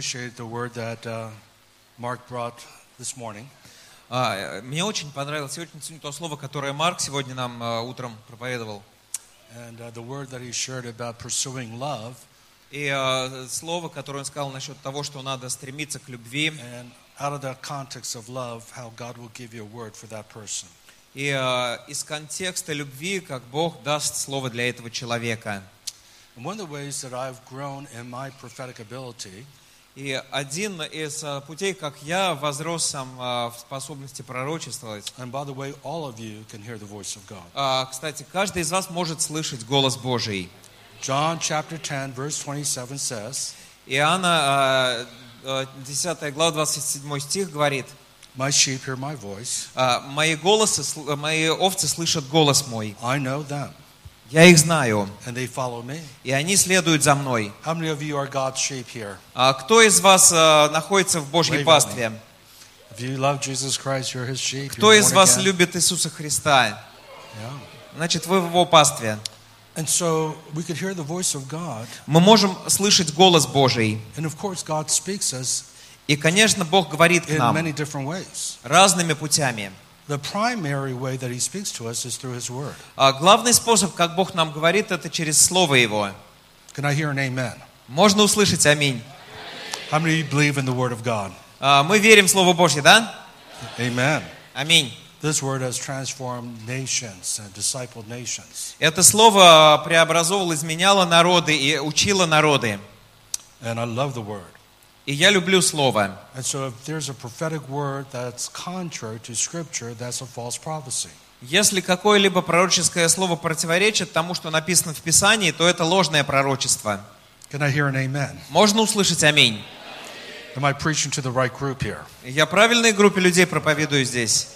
appreciated the word that uh, Mark brought this morning. А, э, Мне очень понравилось, я очень ценю то слово, которое Марк сегодня нам э, утром проповедовал. And uh, the word that he shared about pursuing love. И э, слово, которое он сказал насчет того, что надо стремиться к любви. And out of that context of love, how God will give you a word for that person. И э, из контекста любви, как Бог даст слово для этого человека. And one of the ways that I've grown in my prophetic ability И один из э, путей, как я возрос сам э, в способности пророчествовать. And by the way, all of you can hear the voice of God. А, Кстати, каждый из вас может слышать голос Божий. John chapter 10, verse 27 says, Иоанна, э, э, 10 глава, 27 стих говорит, My sheep hear my voice. «А, «Мои, голосы, мои овцы слышат голос мой, I know them, я их знаю, and they follow me. и они следуют за мной». How many of you are God's sheep here? А Кто из вас э, находится в Божьей Wave пастве? If you love Jesus Christ, you're his sheep. Кто You're из вас again. любит Иисуса Христа? Yeah. Значит, вы в Его пастве. And so we could hear the voice of God. Мы можем слышать голос Божий. And of course, God speaks us И, конечно, Бог говорит к нам разными путями. The primary way that he speaks to us is through his word. А Главный способ, как Бог нам говорит, это через Слово Его. Can I hear an amen? Можно услышать «Аминь». How many of you believe in the word of God? А, Мы верим в Слово Божье, да? Amen. Аминь. This word has transformed nations and discipled nations. Это слово преобразовывало, изменяло народы и учило народы. And I love the word. И я люблю слово. Если какое-либо пророческое слово противоречит тому, что написано в Писании, то это ложное пророчество. Можно услышать «Аминь». Am I preaching to the right group here? Я правильной группе людей проповедую здесь.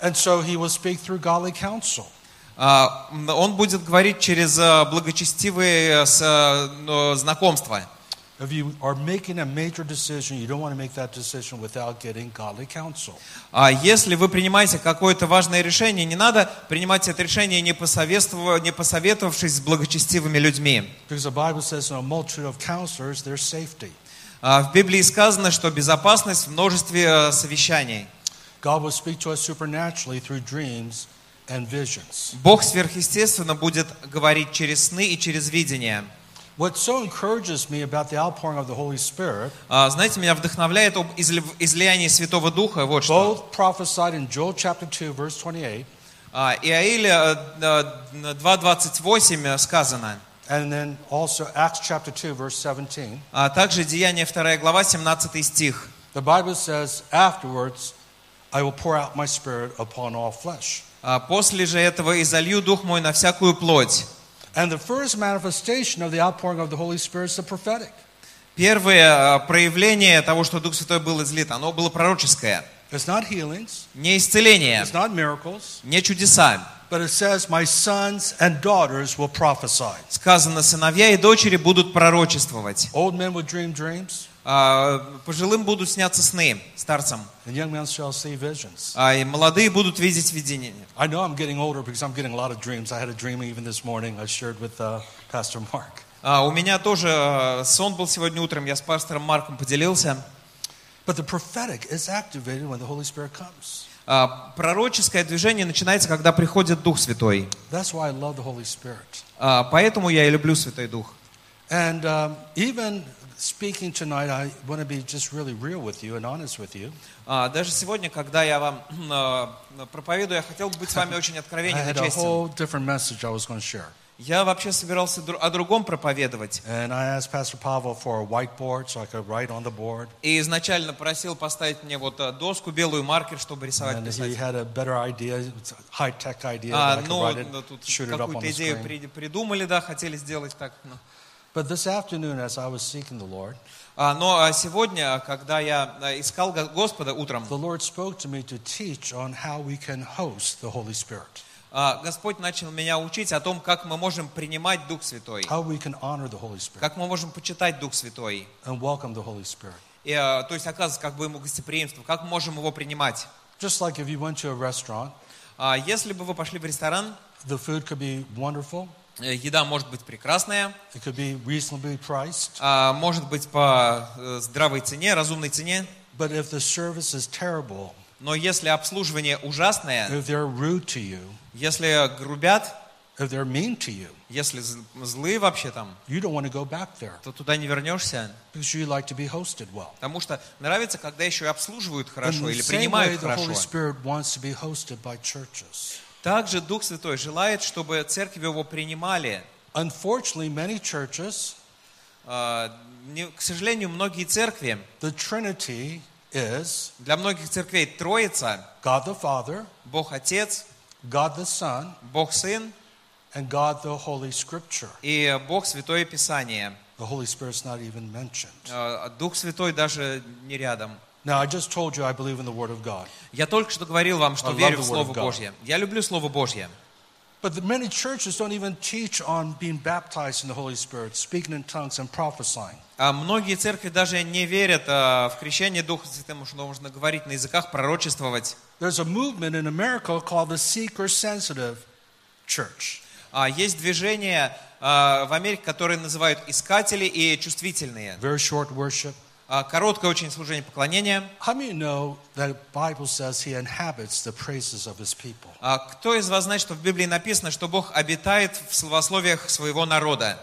And so he will speak through godly counsel. А, Он будет говорить через а, благочестивые с- ну, знакомства. If you are making a major decision, you don't want to make that decision without getting godly counsel. А если вы принимаете какое-то важное решение, не надо принимать это решение, не, посоветовав- не посоветовавшись с благочестивыми людьми. Because the Bible says in a multitude of counselors, there's safety. А В Библии сказано, что безопасность в множестве э, совещаний. God will speak to us supernaturally through dreams and visions. Бог сверхъестественно будет говорить через сны и через видение. What so encourages me about the outpouring of the Holy Spirit, А, Знаете, меня вдохновляет об изли- излиянии Святого Духа, вот что. both prophesied in Joel chapter 2, verse 28, А, Иаиля э, э, 2.28 сказано, and then also Acts chapter 2, verse 17. а также Деяние 2 глава, 17 стих. The Bible says, Afterwards, I will pour out my spirit upon all flesh. А, После же этого изолью Дух мой на всякую плоть. And the first manifestation of the outpouring of the Holy Spirit is the prophetic. Первое э, проявление того, что Дух Святой был излит, оно было пророческое. It's not healings, Не исцеление, it's not miracles, не чудеса. but it says, My sons and daughters will prophesy. Сказано, сыновья и дочери будут пророчествовать. Old men will dream dreams, А, Пожилым будут сняться сны, старцам. and young men shall see visions. А и молодые будут видеть видение. I know I'm getting older because I'm getting a lot of dreams. I had a dream even this morning I shared with uh, Pastor Mark. А, У меня тоже э, сон был сегодня утром, я с пастором Марком поделился. But the prophetic is activated when the Holy Spirit comes. А, Пророческое движение начинается, когда приходит Дух Святой. That's why I love the Holy Spirit. А, Поэтому я и люблю Святой Дух. And um, even speaking tonight, I want to be just really real with you and honest with you. А, Даже сегодня, когда я вам э, проповедую, я хотел быть с вами очень I откровенен и had a честен. whole different message I was going to share. Я вообще собирался о другом проповедовать. I so I. И изначально просил поставить мне вот э, доску, белую маркер, чтобы рисовать, idea, idea А, I ну, ну, тут какую-то идею придумали, да, хотели сделать так. ну. But this afternoon, as I was seeking the Lord, А, Но а, сегодня, когда я э, искал Го- Господа утром, the Lord spoke to me to teach on how we can host the Holy Spirit, а, Господь начал меня учить о том, как мы можем принимать Дух Святой, how we can honor the Holy Spirit как мы можем почитать Дух Святой. and welcome the Holy Spirit. И, э, то есть оказывать как бы ему гостеприимство, как мы можем его принимать. Just like if you went to a restaurant, А, Если бы вы пошли в ресторан, the food could be wonderful, Э, Еда может быть прекрасная, it could be reasonably priced, а, может быть по э, здравой цене, разумной цене. but if the service is terrible, Но если обслуживание ужасное, if they're rude to you, если грубят, if they're mean to you, если злые вообще там, you don't want to go back there то туда не вернешься. because you like to be hosted well. Потому что нравится, когда еще и обслуживают хорошо или принимают хорошо. Также Дух Святой желает, чтобы церкви его принимали. Unfortunately, many churches, А, не- К сожалению, многие церкви, the Trinity is для многих церквей Троица, God the Father, Бог Отец, God the Son, Бог Сын and God the Holy Scripture. и Бог Святое Писание. The Holy Spirit's not even mentioned. А, Дух Святой даже не рядом. Now, I just told you I believe in the Word of God. Я только что говорил вам, что верю в Слово. Божье. Я люблю Слово Божье. But the, many churches don't even teach on being baptized in the Holy Spirit, speaking in tongues, and prophesying. А многие церкви даже не верят а, в крещение Духа Святым, что нужно говорить на языках, пророчествовать. There's a movement in America called the seeker sensitive church. А есть движение а, в Америке, которые называют искатели и чувствительные. Very short worship. А, Короткое очень служение поклонения. А Кто из вас знает, что в Библии написано, что Бог обитает в словословиях своего народа?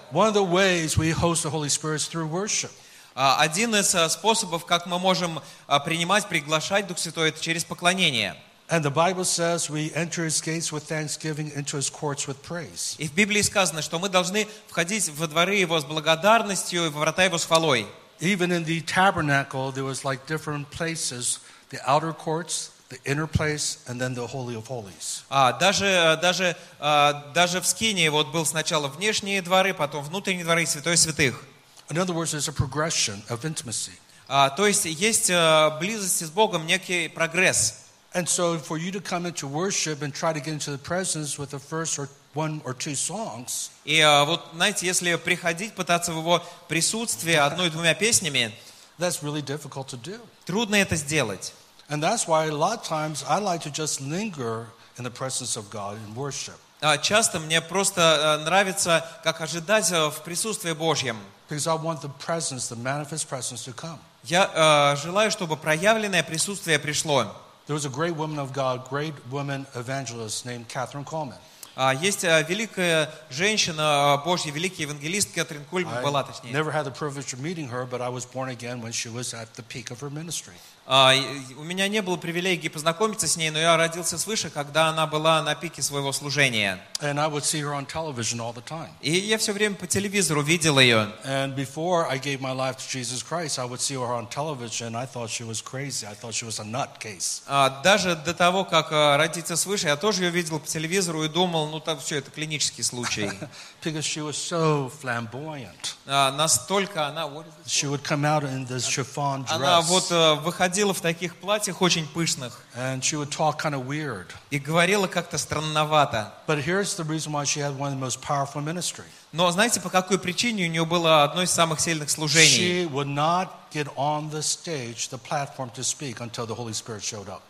А, Один из способов, как мы можем принимать, приглашать Дух Святой, это через поклонение. And the Bible says we enter his gates with thanksgiving, into his courts with praise. И в Библии сказано, что мы должны входить во дворы Его с благодарностью и во врата Его с хвалой. Even in the tabernacle, there was like different places the outer courts, the inner place, and then the Holy of Holies. А, даже, даже, а, даже в Скинии вот был сначала внешние дворы, потом внутренние дворы и святой святых. In other words, there's a progression of intimacy. А, то есть есть а, близости с Богом некий прогресс. And so, for you to come into worship and try to get into the presence with the first or one or two songs, И а, вот, знаете, если приходить, пытаться в его присутствии одной-двумя песнями, that's really difficult to do. трудно это сделать. And that's why a lot of times I like to just linger in the presence of God in worship. А, Часто мне просто а, нравится, как ожидать а, в присутствии Божьем. Because I want the presence, the manifest presence to come. Я а, желаю, чтобы проявленное присутствие пришло. There was a great woman of God, great woman evangelist named Catherine Coleman. А, Есть а, великая женщина а, Божья, великий евангелист Кэтрин Кульман была, I точнее. never had the privilege of meeting her, but I was born again when she was at the peak of her ministry. А, У меня не было привилегии познакомиться с ней, но я родился свыше, когда она была на пике своего служения. And I would see her on television all the time. И я все время по телевизору видел ее. And before I gave my life to Jesus Christ, I would see her on television. I thought she was crazy. I thought she was a nutcase. А, Даже до того, как а, родиться свыше, я тоже ее видел по телевизору и думал, ну так все, это клинический случай. Because she was so flamboyant. Настолько она? She would come out in this chiffon она вот dress. Э, выходила в таких платьях очень пышных And she would talk kind of weird. и говорила как-то странновато. But here's the reason why she had one of the most powerful ministry. Но знаете, по какой причине у нее было одно из самых сильных служений? She would not get on the stage, the platform to speak until the Holy Spirit showed up.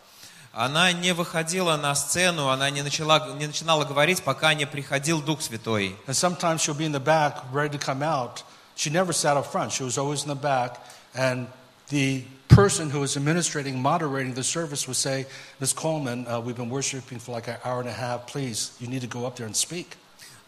Она не выходила на сцену, она не, начала, не начинала говорить, пока не приходил Дух Святой. And sometimes she'll be in the back, ready to come out. She never sat up front. She was always in the back. And the person who was administrating, moderating the service would say, Ms. Coleman, uh, we've been worshiping for like an hour and a half. Please, you need to go up there and speak.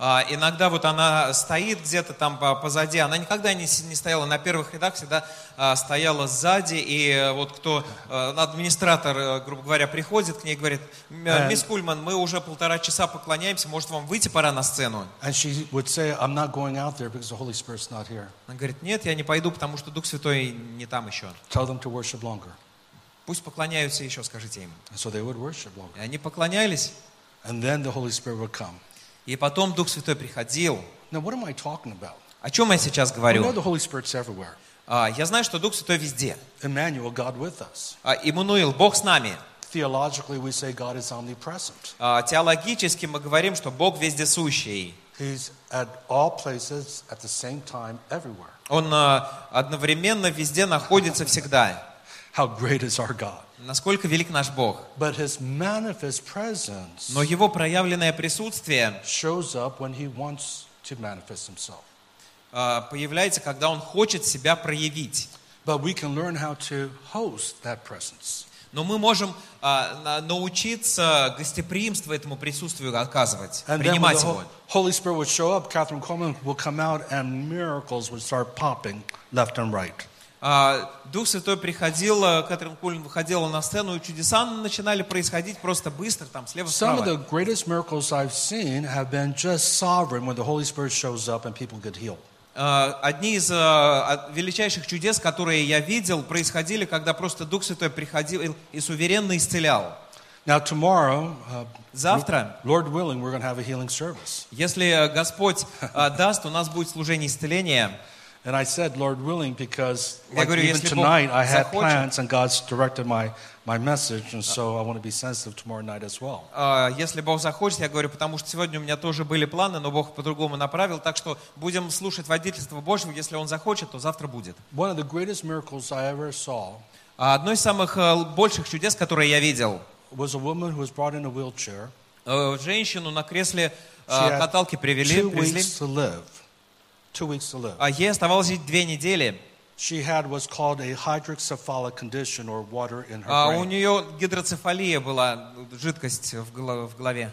А, Иногда вот она стоит где-то там по- позади, она никогда не, не стояла на первых рядах, всегда а, стояла сзади, и вот кто, э, администратор, э, грубо говоря, приходит к ней и говорит, «М, Э. мисс Кульман, мы уже полтора часа поклоняемся, может вам выйти пора на сцену? Say. Она говорит, нет, я не пойду, потому что Дух Святой не там еще. Tell them to worship longer. Пусть поклоняются еще, скажите им. And so they would worship longer. И они поклонялись, And then the Holy Spirit would come. И потом Дух Святой приходил. Now, what am I talking about? О чем я сейчас We know говорю? the Holy Spirit's everywhere. А, Я знаю, что Дух Святой везде. Emmanuel, God with us. А, Иммануил, Бог с нами. Theologically, we say God is omnipresent. А, Теологически мы говорим, что Бог вездесущий. He's at all places at the same time, everywhere. Он а, одновременно везде находится всегда. How great is our God? Насколько велик наш Бог. But his manifest presence Но Его проявленное присутствие shows up when he wants to manifest himself. а, появляется, когда он хочет себя проявить. But we can learn how to host that presence. Но мы можем а, на- научиться гостеприимству этому присутствию оказывать, And then when принимать the его. Ho- Holy Spirit would show up, Catherine Coleman will come out, and miracles would start popping left and right. А, Дух Святой приходил, а, Кэтрин Кулин выходила на сцену, и чудеса начинали происходить просто быстро, там, слева Some of справа. the greatest miracles I've seen have been just sovereign when the Holy Spirit shows up and people get healed. А, Одни из от- величайших чудес, которые я видел, происходили, когда просто Дух Святой приходил и суверенно исцелял. Now, tomorrow, uh, Завтра, Lord willing, we're going to have a healing service. если э, Господь даст, у нас будет служение исцеления. And I said, Lord willing, because Я like говорю, even если Бог tonight I had захочет. plans and God's directed my, my message, and so I want to be sensitive tomorrow night as well. А, Если Бог захочет, я говорю, потому что сегодня у меня тоже были планы, но Бог по-другому направил, так что будем слушать водительство Божьего, если Он захочет, то завтра будет. One of the greatest miracles I ever saw А Одно из самых э, больших чудес, которые я видел, was a woman who was brought in a wheelchair. э, женщину на кресле э, She had каталки привели, two привезли, weeks to live. Two weeks to live. а ей оставалось жить две недели. She had what's called a hydrocephalic condition or water in her А у brain. нее гидроцефалия была, жидкость в голо- в голове.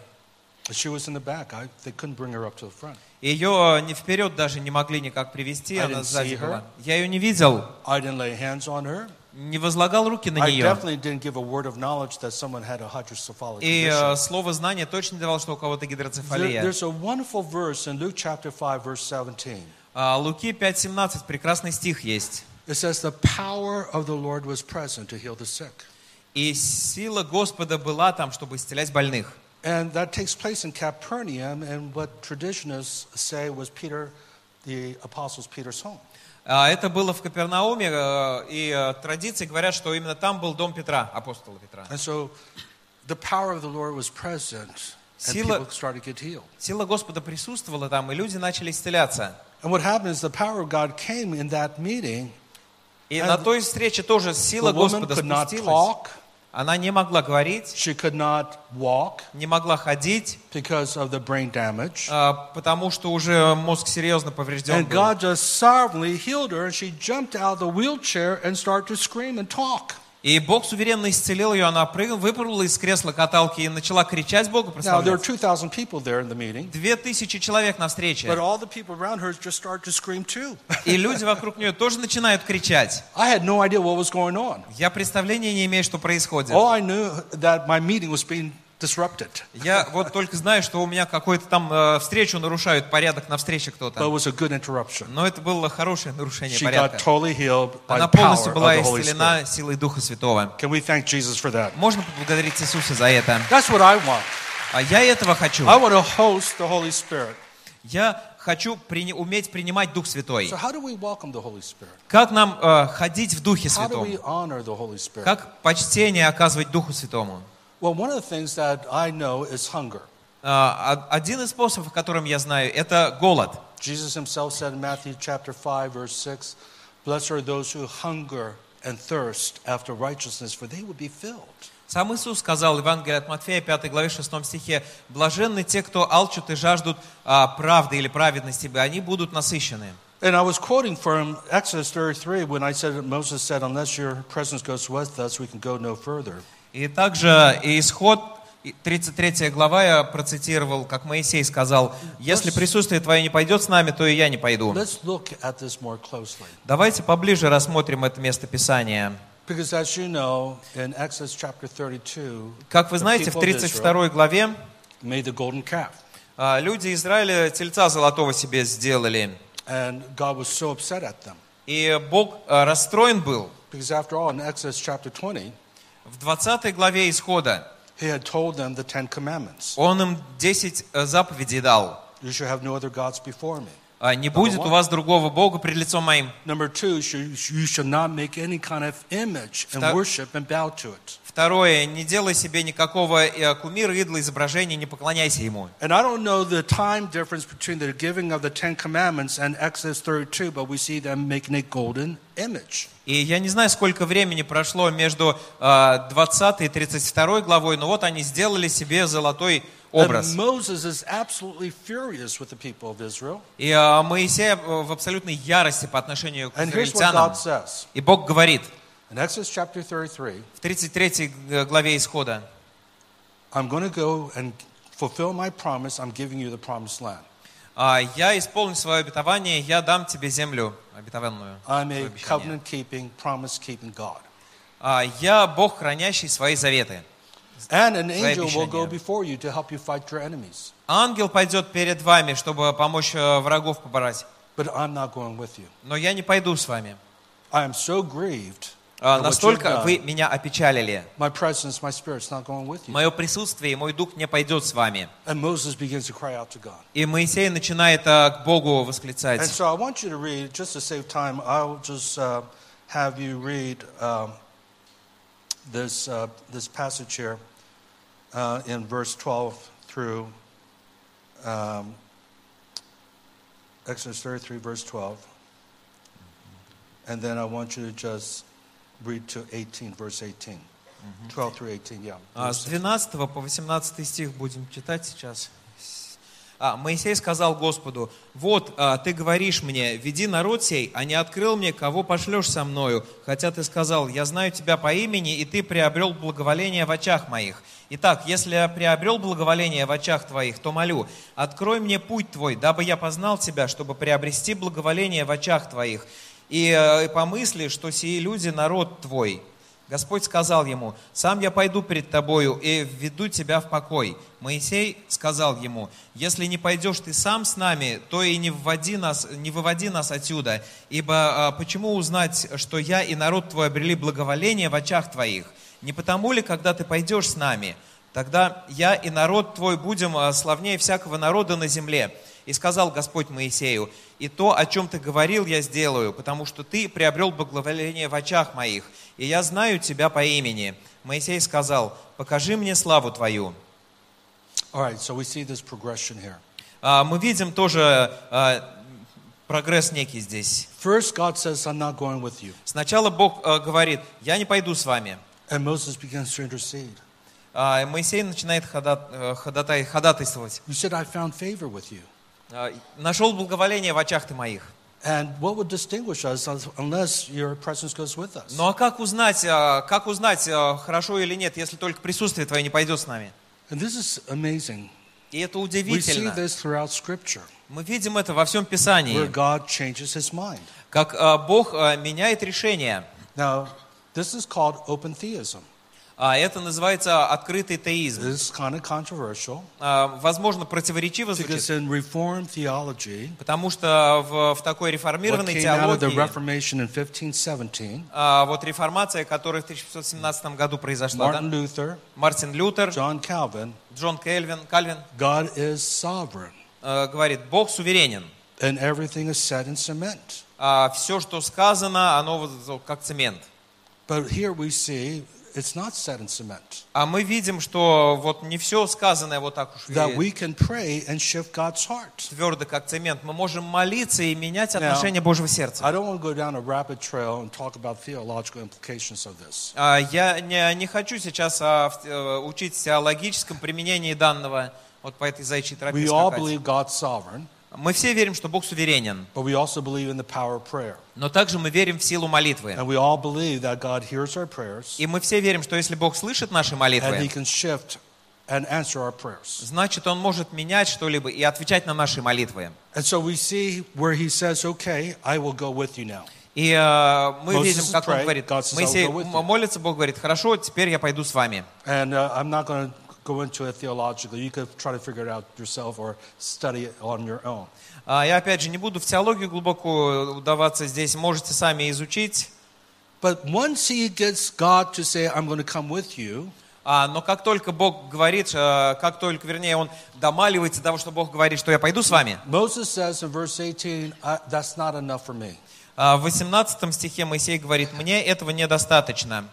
She was in the back. I, they couldn't bring her up to the front. Ее не вперед даже не могли никак привести, I она didn't сзади see her. была. Я ее не видел, I didn't lay hands on her. не возлагал руки на I нее. definitely didn't give a word of knowledge that someone had a hydrocephalic И condition. э, слово знания точно не давал, что у кого-то There- гидроцефалия. there's a wonderful verse in Luke chapter 5, verse 17. А, Луки 5.17, прекрасный стих есть. It says, The power of the Lord was present to heal the sick. И сила Господа была там, чтобы исцелять больных. And that takes place in Capernaum, and what traditionists say was Peter, the apostles Peter's home. А, Это было в Капернауме, э, и э, традиции говорят, что именно там был дом Петра, апостола Петра. And so the power of the Lord was present, and Сила- people started to get healed. Сила Господа присутствовала там, и люди начали исцеляться. And what happened is the power of God came in that meeting. И на той встрече тоже сила Господа спустилась. talk, Она не могла говорить, she could not walk не могла ходить, because of the brain damage. а, потому что уже мозг серьезно поврежден And был. God just sovereignly healed her, and she jumped out of the wheelchair and started to scream and talk. И Бог суверенно исцелил ее, она прыгнула, выпрыгнула из кресла каталки и начала кричать Богу, Now, there were прославлять. 2,000 people there in the meeting, Две тысячи человек на встрече. И люди вокруг нее тоже начинают кричать. Я представления не имею, что происходит. All I knew that my meeting was being disrupted, Я вот только знаю, что у меня какой-то там э, встречу нарушают, порядок на встрече but it кто-то. was a good interruption. Но это было хорошее нарушение She got порядка. totally healed by Она полностью была исцелена силой Духа Святого. Can we thank Jesus for that? Можно поблагодарить Иисуса за это. That's what I want. А я этого хочу. I want to host the Holy Spirit. Я хочу прини- уметь принимать Дух Святой. So? Как нам э, ходить в Духе Святом? Как почтение оказывать Духу Святому? Well, one of the things that I know is hunger. А, од- Один из способов, которым я знаю, это голод. Jesus himself said in Matthew chapter 5, verse 6, Blessed are those who hunger and thirst after righteousness, for they will be filled. Сам Иисус сказал в Евангелии от Матфея, 5 главе, 6 стихе, «Блаженны те, кто алчут и жаждут а, правды или праведности, ибо они будут насыщены». And I was quoting from Exodus 33 when I said, Moses said, Unless your presence goes with us, we can go no further. И также и исход, и 33 глава я процитировал, как Моисей сказал, «Если присутствие Твое не пойдет с нами, то и я не пойду». Давайте поближе рассмотрим это место Писания. Because as you know, in Exodus chapter 32, Как вы знаете, в people of Israel 32 главе а, люди Израиля тельца золотого себе сделали. И Бог а, расстроен был. Because after all, in Exodus chapter 20, В 20 главе Исхода he had told them the Ten Commandments. Он им 10 э, заповедей дал. You shall have no other gods before me. А, Не будет у вас другого Бога пред лицом моим. Number two, you you shall not make any kind of image and Втор- worship and bow to it. Второе, не делай себе никакого э, кумира, идола, изображения, не поклоняйся ему. And I don't know the time difference between the giving of the Ten Commandments and Exodus 32, but we see them making a golden image. И я не знаю, сколько времени прошло между э, 20 и 32 главой, но вот они сделали себе золотой образ. И а, Моисей э, в абсолютной ярости по отношению к израильтянам. И Бог говорит In Exodus chapter 33, в 33 главе Исхода, I'm going to go and fulfill my promise. I'm giving you the promised land. «А, «Я исполню свое обетование, я дам тебе землю обетованную». I'm a обещание. covenant keeping, promise keeping God. А, «Я Бог, хранящий свои заветы». And an angel will go before you to help you fight your enemies. Ангел пойдет перед вами, чтобы помочь э, врагов побороть. But I'm not going with you. Но я не пойду с вами. I am so grieved. А, at what you've Настолько done. вы меня опечалили. My presence, my spirit's not going with you. Мое присутствие и мой дух не пойдет с вами. And Moses begins to cry out to God. И Моисей начинает э, к Богу And восклицать. so I want you to read, just to save time, I'll just uh, have you read um, this, uh, this passage here uh, in verse 12 through um, Exodus 33, verse 12. And then I want you to just read to 18, verse 18. 12 through 18, yeah. А, С 12 по 18 стих будем читать сейчас. А, Моисей сказал Господу, «Вот, а, ты говоришь мне, веди народ сей, а не открыл мне, кого пошлешь со мною, хотя ты сказал, я знаю тебя по имени, и ты приобрел благоволение в очах моих. Итак, если я приобрел благоволение в очах твоих, то молю, открой мне путь твой, дабы я познал тебя, чтобы приобрести благоволение в очах твоих, и э, помысли, что сии люди народ твой». Господь сказал ему, «Сам я пойду перед тобою и введу тебя в покой». Моисей сказал ему, «Если не пойдешь ты сам с нами, то и не, вводи нас, не выводи нас отсюда, ибо а, почему узнать, что я и народ твой обрели благоволение в очах твоих? Не потому ли, когда ты пойдешь с нами, тогда я и народ твой будем а, славнее всякого народа на земле?» И сказал Господь Моисею, «И то, о чем ты говорил, я сделаю, потому что ты приобрел благоволение в очах моих, и я знаю тебя по имени». Моисей сказал, «Покажи мне славу твою». All right, so we see this progression here. А, Мы видим тоже а, прогресс некий здесь. First, God says, I'm not going with you. Сначала Бог а, говорит, «Я не пойду с вами». And Moses begins to intercede. Моисей начинает э, ходатай- ходатайствовать. You said, I found favor with you. А, «Нашел благоволение в очах ты моих». And what would distinguish us unless your presence goes with us? Ну а как узнать, а, как узнать, а, хорошо или нет, если только присутствие твое не пойдет с нами? And this is amazing. И это We see удивительно. this throughout Scripture, Мы видим это во всем where Писании, God changes his mind. как Бог меняет решение. Now, this is called open theism. А Это называется открытый теизм. Kind of А, Возможно, противоречиво звучит, потому что в, в такой реформированной теологии, Reformation in 1517, а, вот реформация, которая в 1517 году произошла, да? Martin Luther, Мартин Лютер, John Calvin, Джон Кельвин, Кальвин God is sovereign говорит, Бог суверенен. and everything is set in cement. Все, что сказано, оно как цемент. But here we see it's not set in cement. А мы видим, что вот не все сказанное вот так уж That we can pray and shift God's heart. твердо, как цемент. Мы можем молиться и менять отношение Божьего сердца. I don't want to go down a rabbit trail and talk about theological implications of this. А, Я не, не хочу сейчас а, э, учить теологическом применении данного вот по этой зайчьей тропе We all believe God's sovereign, Мы все верим, что Бог суверенен, but we also believe in the power of prayer. но также мы верим в силу молитвы. And we all believe that God hears our prayers И мы все верим, что если Бог слышит наши and He молитвы, can shift and answer our prayers. значит, Он может менять что-либо и отвечать на наши молитвы. И э, мы Moses видим, как Он prayed, говорит, says, "I'll Моисей go with you." м- молится, Бог говорит, хорошо, теперь я пойду с вами. And uh, Go into it theologically. You could try to figure it out yourself or study it on your own. А, Я опять же не буду в теологию глубоко удаваться здесь, можете сами изучить. But once He gets God to say, I'm going to come with you, А, Но как только Бог говорит, э, как только, вернее, Он домаливается того, что Бог говорит, что я пойду с вами, Moses says in verse 18, "I- That's not enough for me. а, в 18 стихе Моисей говорит, мне этого недостаточно.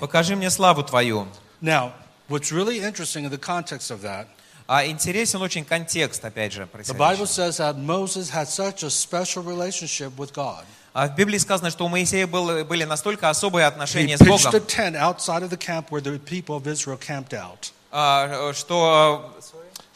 Покажи мне славу Твою. Now, what's really interesting in the context of that, А интересен очень контекст, опять же, the Bible says that Moses had such a special relationship with God. А в Библии сказано, что у Моисея было- были настолько особые отношения с a Богом. а, что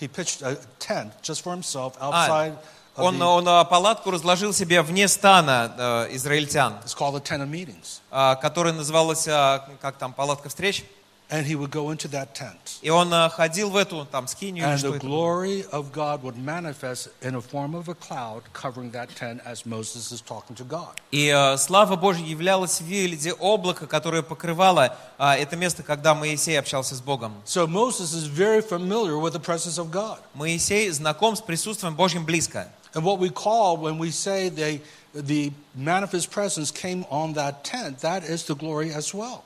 He pitched a tent just for himself а, outside of он, он а, палатку разложил себе вне стана э, израильтян, it's called the tent of meetings. а, которая называлась, а, как там, палатка встреч. And he would go into that tent. И он а, ходил в эту, там, скинию или And что the это было. glory of God would manifest in a form of a cloud covering that tent as Moses is talking to God. И э, слава Божья являлась в виде облака, которое покрывало а, это место, когда Моисей общался с Богом. So Moses is very familiar with the presence of God. Моисей знаком с присутствием Божьим близко. And what we call when we say they, the manifest presence came on that tent, that is the glory as well.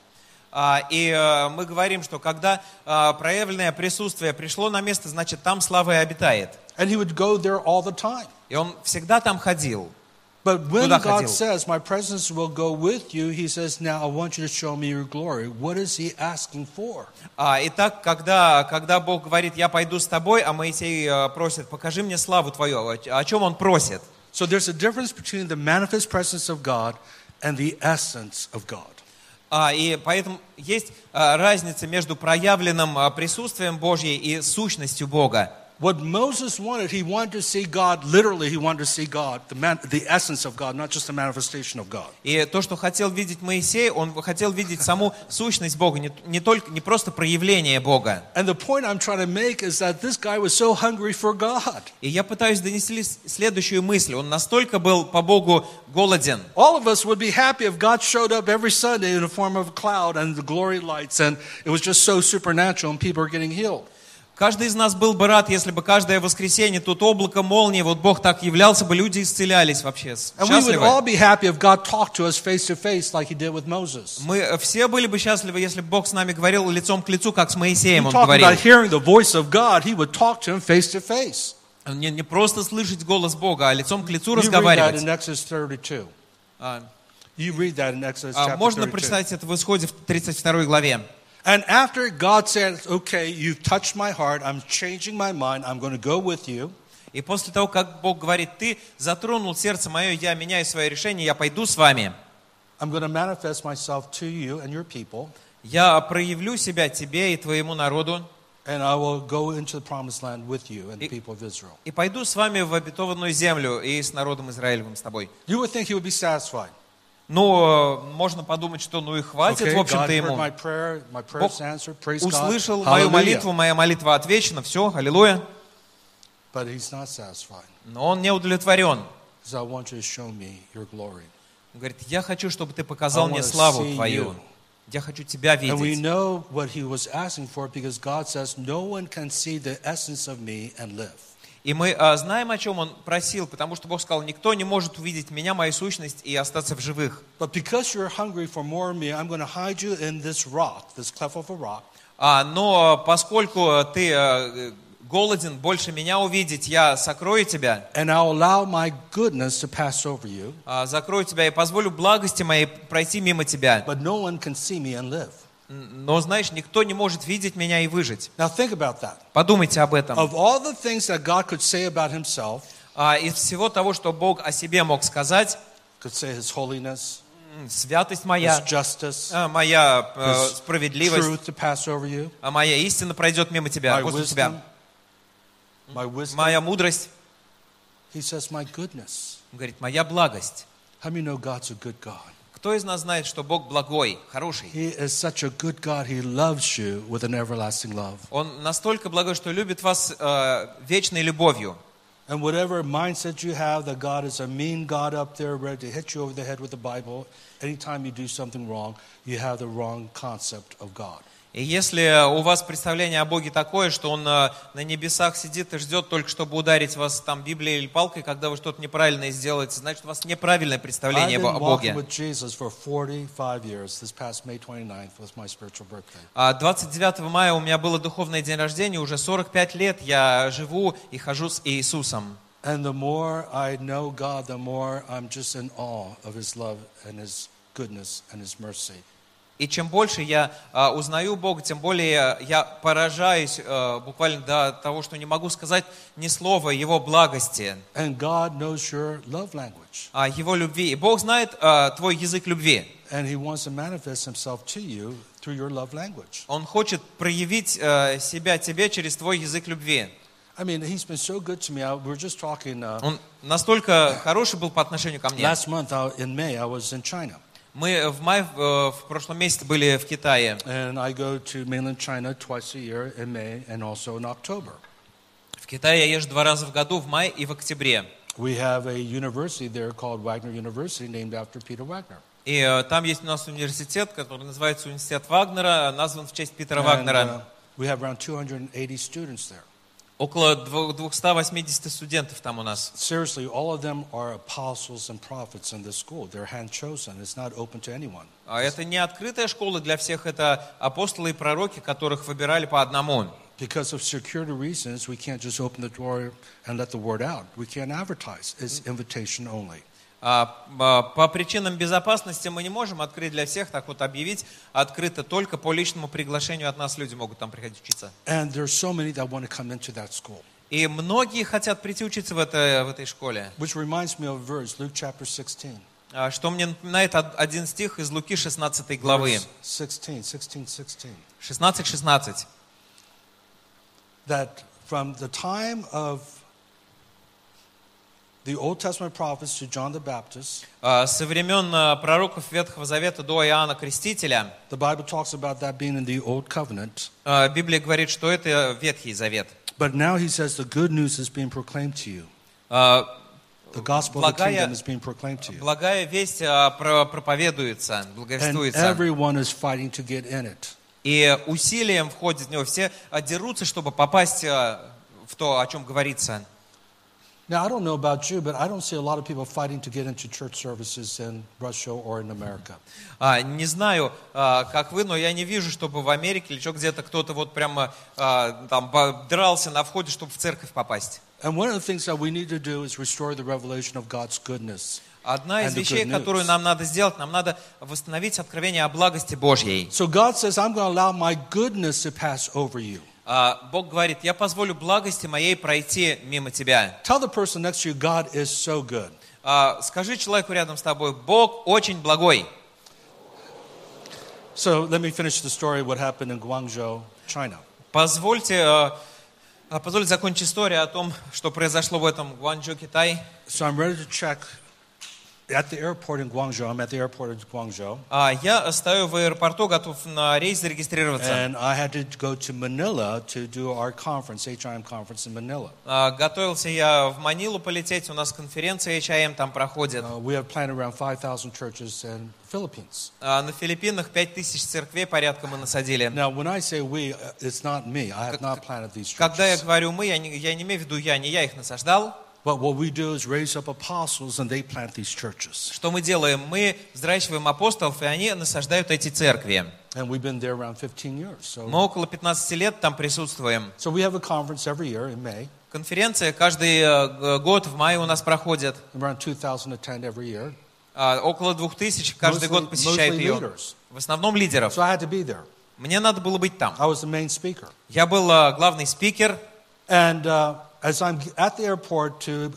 А, И э, мы говорим, что когда а, проявленное присутствие пришло на место, значит, там слава и обитает. And he would go there all the time. И он всегда там ходил. But when God says, My presence will go with you, he says, Now I want you to show me your glory. What is he asking for? А, Итак, когда, когда Бог говорит, я пойду с тобой, а Моисей э, просит, покажи мне славу твою, о чем он просит? So there's a difference between the manifest presence of God and the essence of God. А, и поэтому есть а, разница между проявленным а, присутствием Божьей и сущностью Бога. What Moses wanted, he wanted to see God, literally, he wanted to see God, the, man, the essence of God, not just the manifestation of God. И то, что хотел видеть Моисей, он хотел видеть саму сущность Бога, не, не только, не просто проявление Бога. And the point I'm trying to make is that this guy was so hungry for God. И я пытаюсь донести с- следующую мысль. Он настолько был по Богу голоден. All of us would be happy if God showed up every Sunday in the form of a cloud and the glory lights, and it was just so supernatural and people are getting healed. Каждый из нас был бы рад, если бы каждое воскресенье тут облако молнии, вот Бог так являлся бы, люди исцелялись вообще. Мы все были бы счастливы, если бы Бог с нами говорил лицом к лицу, как с Моисеем он говорил. Не, не просто слышать голос Бога, а лицом к лицу разговаривать. in Exodus 32. А, а, можно 32. прочитать это в Исходе в 32 главе. And after God said, okay, you've touched my heart, I'm changing my mind, I'm going to go with you. И после того, как Бог говорит, ты затронул сердце мое, я меняю свое решение, я пойду с вами. I'm going to manifest myself to you and your people, Я проявлю себя тебе и твоему народу, and I will go into the promised land with you and the И- people of Israel. и пойду с вами в обетованную землю и с народом Израилевым с тобой. You would think he would be satisfied. Ну, э, можно подумать, что ну и хватит, Okay, в общем-то, ему. my prayer, my Бог praise God. Услышал мою Hallelujah. молитву, моя молитва отвечена, все, аллилуйя. Но он не удовлетворен. Он говорит, я хочу, чтобы ты показал мне славу твою. Я хочу тебя видеть. and. И мы а, знаем, о чем он просил, потому что Бог сказал, никто не может увидеть меня, мою сущность и остаться в живых. А, но поскольку ты э, голоден больше меня увидеть, я сокрою тебя, And I'll allow my goodness to pass over you, а, закрою тебя и позволю благости моей пройти мимо тебя. but no one can see me and live. Но знаешь, никто не может видеть меня и выжить. Now think about that. Подумайте об этом. Of all the things that God could say about himself, А, из всего того, что Бог о себе мог сказать, could say his holiness, святость his моя, justice, а, моя э, справедливость, truth to pass over you, а моя истина пройдет мимо тебя, my после wisdom, тебя. my wisdom. Моя мудрость, He says, my goodness. он говорит, моя благость. How many know God's a good God? Кто из нас знает, что Бог благой, хороший? He is such a good God. He loves you with an everlasting love. Он настолько благой, что любит вас э, вечной любовью. And whatever mindset you have that God is a mean God up there ready to hit you over the head with the Bible, anytime you do something wrong, you have the wrong concept of God. И если у вас представление о Боге такое, что Он э, на небесах сидит и ждет только, чтобы ударить вас там Библией или палкой, когда вы что-то неправильное сделаете, значит, у вас неправильное представление о Боге. with Jesus for 45 years. This past May 29th was my spiritual birthday. А 29 мая у меня было духовное день рождения, уже 45 лет я живу и хожу с Иисусом. And the more I know God, the more I'm just in awe of His love and His goodness and His mercy. И чем больше я а, узнаю Бога, тем более я поражаюсь а, буквально до того, что не могу сказать ни слова Его благости, And God knows your love language. а, Его любви. И Бог знает а, твой язык любви. And He wants to manifest Himself to you through your love language. Он хочет проявить себя тебе через твой язык любви. I mean, he's been so good to me. I, we were just talking uh, Он настолько хороший был по отношению ко мне. last month I, in May. I was in China, Мы в мае э, в прошлом месяце были в Китае. and I go to mainland China twice a year in May and also in October. В Китае я езжу два раза в году, в мае и в октябре. We have a university there called Wagner University, named after Peter Wagner. И э, там есть у нас университет, который называется Университет Вагнера, назван в честь Питера Вагнера. uh, we have around 280 students there. Около дво- 280 студентов там у нас. Seriously, all of them are apostles and prophets in this school. They're hand chosen. It's not open to anyone. А Это не открытая школа для всех, это апостолы и пророки, которых выбирали по одному. Because of security reasons, we can't just open the door and let the word out. We can't advertise. It's invitation only. А, а, По причинам безопасности мы не можем открыть для всех, так вот объявить открыто только по личному приглашению от нас люди могут там приходить учиться. So. И многие хотят прийти учиться в, это, в этой школе. Verse, 16. А, Что мне напоминает од- один стих из Луки 16 главы. Verse 16, 16, 16. 16-16. That from the time of the Old Testament prophets to John the Baptist, А, Со времен а, пророков Ветхого Завета до Иоанна Крестителя the Bible talks about that being in the Old Covenant. а, Библия говорит, что это Ветхий Завет. But now he says the good news is being proclaimed to you. А, The gospel of the Благая- kingdom is being proclaimed to you. Благая весть а, про- проповедуется, And благовествуется. everyone is fighting to get in it. И усилием входит в него. Все а, дерутся, чтобы попасть а, в то, о чем говорится. Now, I don't know about you, but I don't see a lot of people fighting to get into church services in Russia or in America. А, Не знаю, а, как вы, но я не вижу, чтобы в Америке или еще где-то кто-то вот прямо а, там дрался на входе, чтобы в церковь попасть. And one of the things that we need to do is restore the revelation of God's goodness. Одна из вещей, которую нам надо сделать, нам надо восстановить откровение о благости Божьей. So God says, I'm going to allow my goodness to pass over you. А, Бог говорит, я позволю благости моей пройти мимо тебя. Tell the person next to you, God is so good. А, Скажи человеку рядом с тобой, Бог очень благой. So let me finish the story what happened in Guangzhou, China. Позвольте, а, позвольте закончить историю о том, что произошло в этом Гуанчжоу, Китай. So I'm ready to check at the airport in Guangzhou. I'm at the airport in Guangzhou. А, Я стою в аэропорту, готов на рейс зарегистрироваться. And I had to go to Manila to do our conference, HIM conference in Manila. А, Готовился я в Манилу полететь, у нас конференция HIM там проходит. Uh, we have planted around 5,000 churches in Philippines. А, На Филиппинах 5000 церквей порядка мы насадили. Now, when I say we, uh, it's not me. I have not planted these Когда я churches. говорю мы, я не, я не имею в виду я, не я их насаждал. But what we do is raise up apostles and they plant these churches. Что мы делаем? Мы взращиваем апостолов, и они насаждают эти церкви. And we've been there around 15 years. So, Мы около 15 лет там присутствуем. so we have a conference every year in May. Конференция каждый э, год в мае у нас проходит. Around 2,000 attend every year. А, Около двух тысяч каждый Mostly- год посещает mostly ее. leaders. В основном лидеров. So I had to be there. Мне надо было быть там. I was the main speaker. Я был а, главный спикер. And uh, as I'm at the airport to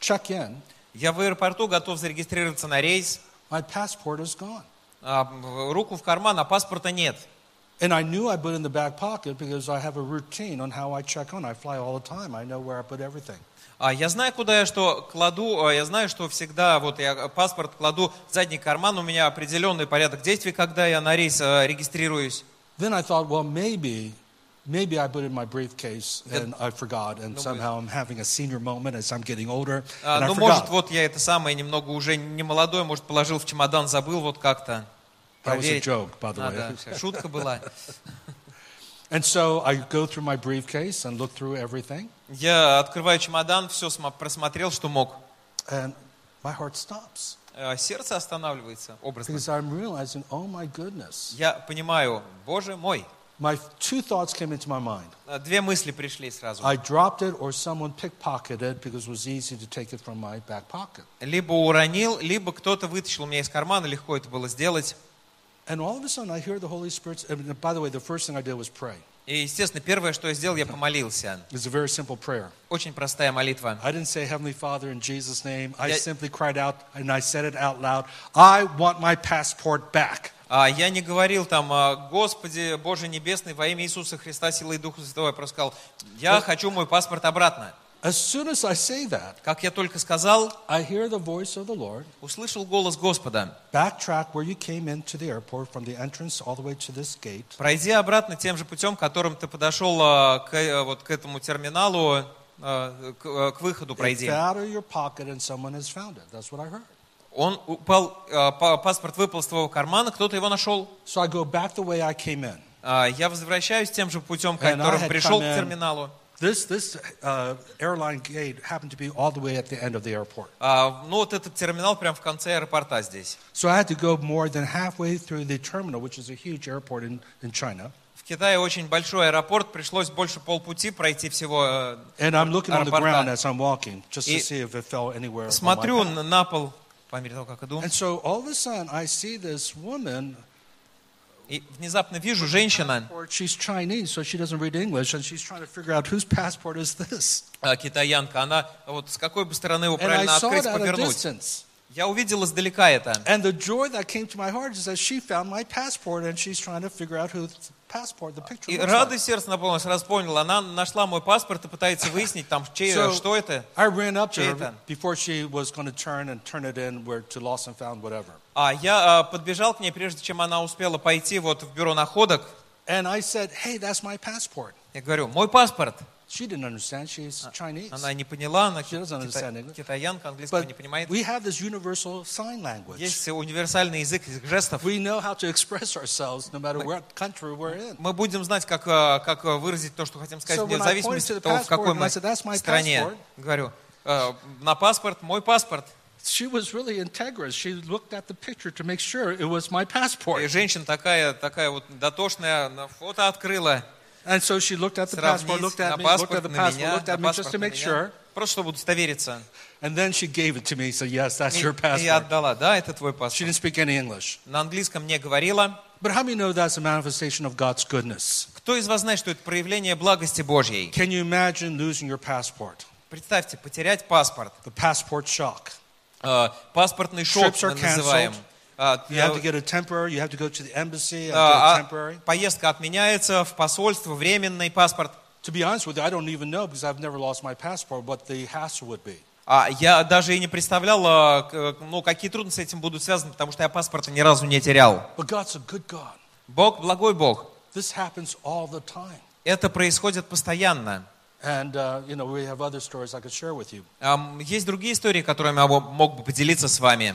check in, Я в аэропорту готов зарегистрироваться на рейс. my passport is gone. А, руку в карман, а паспорта нет. And I knew I put it in the back pocket because I have a routine on how I check on. I fly all the time. I know where I put everything. А я знаю, куда я что кладу. а Я знаю, что всегда вот я паспорт кладу в задний карман. У меня определенный порядок действий, когда я на рейс а, регистрируюсь. Then I thought, well, maybe, maybe I put it in my briefcase Then- and I forgot. And No, somehow I'm having a senior moment as I'm getting older. А, And I ну, может, forgot. вот я это самое немного уже не молодой, может, положил в чемодан, забыл вот как-то. That was a Проверить joke, by the надо. way. Шутка была. And so I go through my briefcase and look through everything. Я открываю чемодан, все просмотрел, что мог. And my heart stops Э, Сердце останавливается, образно. because I'm realizing, oh my goodness. Я понимаю, Боже мой. My two thoughts came into my mind. Э, Две мысли пришли сразу. I dropped it or someone pickpocketed it because it was easy to take it from my back pocket. Либо уронил, либо кто-то вытащил у меня из кармана, легко это было сделать. And all of a sudden I hear the Holy Spirit. I mean, by the way, the first thing I did was pray. И, естественно, первое, что я сделал, я помолился. It's a very simple prayer. Очень простая молитва. I didn't say, Heavenly Father, in Jesus' name. I Yeah. simply cried out and I said it out loud I want my passport back. А, Я не говорил там, а, Господи, Боже Небесный, во имя Иисуса Христа, силы и Духа Святого, я просто сказал, я хочу мой паспорт обратно. As soon as I say that, Как я только сказал, I hear the voice of the Lord. услышал голос Господа. Backtrack where you came into the airport from the entrance all the way to this gate. Пройди обратно тем же путем, которым ты подошел а, к, э, вот, к этому терминалу, к, э, к выходу пройди. fell out of your pocket and someone has found it. That's what I heard. Он упал, а, па- паспорт выпал из твоего кармана, кто-то его нашел. So I go back the way I came in. А, Я возвращаюсь тем же путем, которым пришел к терминалу. This, this uh, airline gate happened to be all the way at the end of the airport. А, Ну, вот этот терминал прямо в конце аэропорта здесь. So I had to go more than halfway through the terminal, which is a huge airport in, in China. В Китае очень большой аэропорт, пришлось больше полпути пройти всего. э, And I'm looking on the аэропорта. ground as I'm walking just to И see if it fell anywhere. on my Смотрю на пол, по мере того, как иду, And so all of a sudden I see this woman, и внезапно вижу женщина, or she's Chinese, so she doesn't read English, and she's trying to figure out whose passport is this. э, китаянка, она вот с какой бы стороны его And I правильно saw открыть, it at a повернуть. distance. Я увидел издалека это. And the joy that came to my heart is that she found my passport and she's trying to figure out whose passport the picture И радость сердца наполнилась, раз понял, она нашла мой паспорт и пытается выяснить, там, чей, So- что это. I ran up to Чей her это? before she was going to turn and turn it in where to lost and found, whatever. А я а, подбежал к ней, прежде чем она успела пойти вот в бюро находок. And I said, hey, that's my passport. Я говорю, мой паспорт. She didn't understand. She's Chinese. Она не поняла, она She doesn't кита- understand English. китаянка, английского не But понимает. we have this universal sign language. Есть универсальный язык жестов. We know how to express ourselves no matter what country we're in. Мы будем знать, как, э, как э, выразить то, что хотим сказать, So вне зависимости от того, в какой мы I said, "That's my стране. passport." Говорю, «Э, на паспорт, мой паспорт. She was really integrous. She looked at the picture to make sure it was my И passport. женщина такая, такая вот дотошная, на фото открыла, And so she looked at the passport, сравнить looked на at me, looked at паспорт the на passport, меня, looked at на me just паспорт to на make меня. sure. Просто чтобы удостовериться. And then she gave it to me. Said, "Yes, that's И, your и я passport." отдала, да, это твой She паспорт. didn't speak any English. На английском не говорила. But how many know that's a manifestation of God's goodness? Кто из вас знает, что это проявление благости Божьей? Can you imagine losing your passport? Представьте, потерять паспорт. The passport shock. Э, Паспортный шок Trips are мы называем. canceled. А, э, а. Поездка отменяется в посольство, временный паспорт. To be honest with you, I don't even know because I've never lost my passport what the hassle would be. А я даже и не представлял, а, ну, какие трудности с этим будут связаны, потому что я паспорта ни разу не терял. But God's a good God. Бог, благой Бог. This happens all the time. Это происходит постоянно. And, uh, you know, we have other stories I could share with you. Есть другие истории, которыми я мог бы поделиться с вами.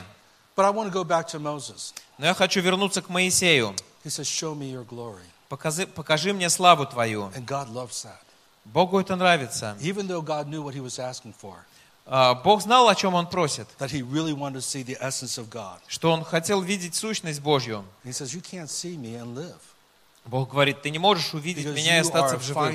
But I want to go back to Moses. Но я хочу вернуться к Моисею. He says, Show me your glory. Покажи, покажи мне славу Твою. And God loves that. Богу это нравится. Even though God knew what he was asking for, А, Бог знал, о чем Он просит. that he really wanted to see the essence of God. Что Он хотел видеть сущность Божью. He says, You can't see me and live Бог говорит, ты не можешь увидеть because меня и остаться в живых.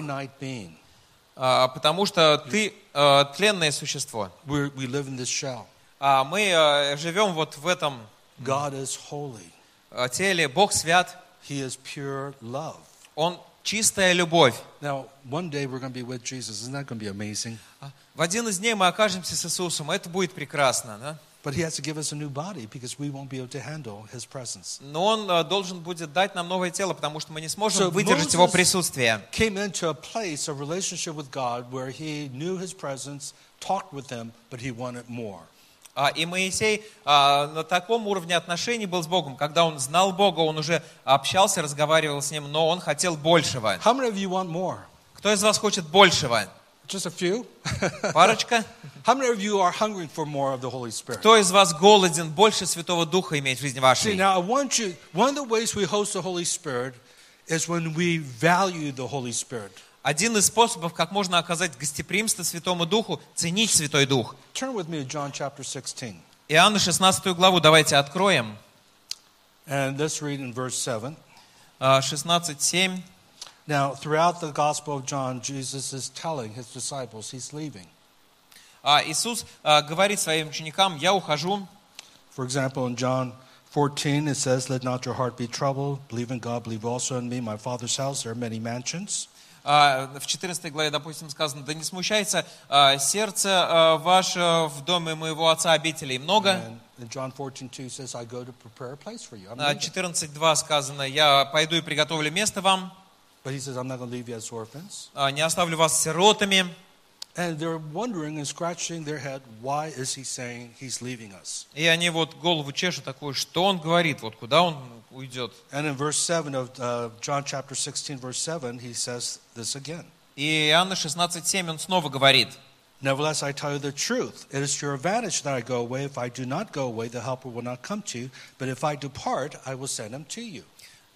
А, Потому что ты а, тленное существо. We live in this shell. А мы а, живем вот в этом God is holy, а, теле. Бог свят. He is pure love. Он чистая любовь. Now, one day we're going to be with Jesus. Isn't that going to be amazing? А В один из дней мы окажемся с Иисусом. Это будет прекрасно. Да? But he has to give us a new body because we won't be able to handle his presence. Но Он а, должен будет дать нам новое тело, потому что мы не сможем So выдержать Его присутствие. Came into a place of relationship with God where he knew his presence, talked with him, but he wanted more. А, И Моисей а, на таком уровне отношений был с Богом. Когда он знал Бога, он уже общался, разговаривал с Ним, но он хотел большего. How many of you want more? Кто из вас хочет большего? Just a few? Парочка? How many of you are hungering for more of the Holy Spirit? Кто из вас голоден больше Святого Духа иметь в жизни See, вашей? now I want you, one of the ways we host the Holy Spirit is when we value the Holy Spirit. Один из способов, как можно оказать гостеприимство Святому Духу, ценить Святой Дух. Turn with me to John chapter 16. Иоанна 16 главу давайте откроем. And let's read in verse 7. А, 16.7. Now, throughout the Gospel of John, Jesus is telling his disciples he's leaving. А, Иисус а, говорит своим ученикам, я ухожу. For example, in John 14, it says, Let not your heart be troubled. Believe in God, believe also in me. My Father's house, there are many mansions. А, в 14 главе, допустим, сказано, да не смущается а, сердце а, ваше в доме моего отца обителей много. And in John 14, 2 says, I go to prepare a place for you. I'm А, leaving. 14.2 сказано, я пойду и приготовлю место вам, But he says, I'm not going to leave you as orphans. не оставлю вас сиротами. And they're wondering and scratching their head, why is he saying he's leaving us? И они вот голову чешут такую, что он говорит, вот куда он уйдет. And in verse 7 of uh, John chapter 16, verse 7, he says this again. И Иоанна 16.7 он снова говорит, Nevertheless, I tell you the truth. It is to your advantage that I go away. If I do not go away, the Helper will not come to you. But if I depart, I will send him to you.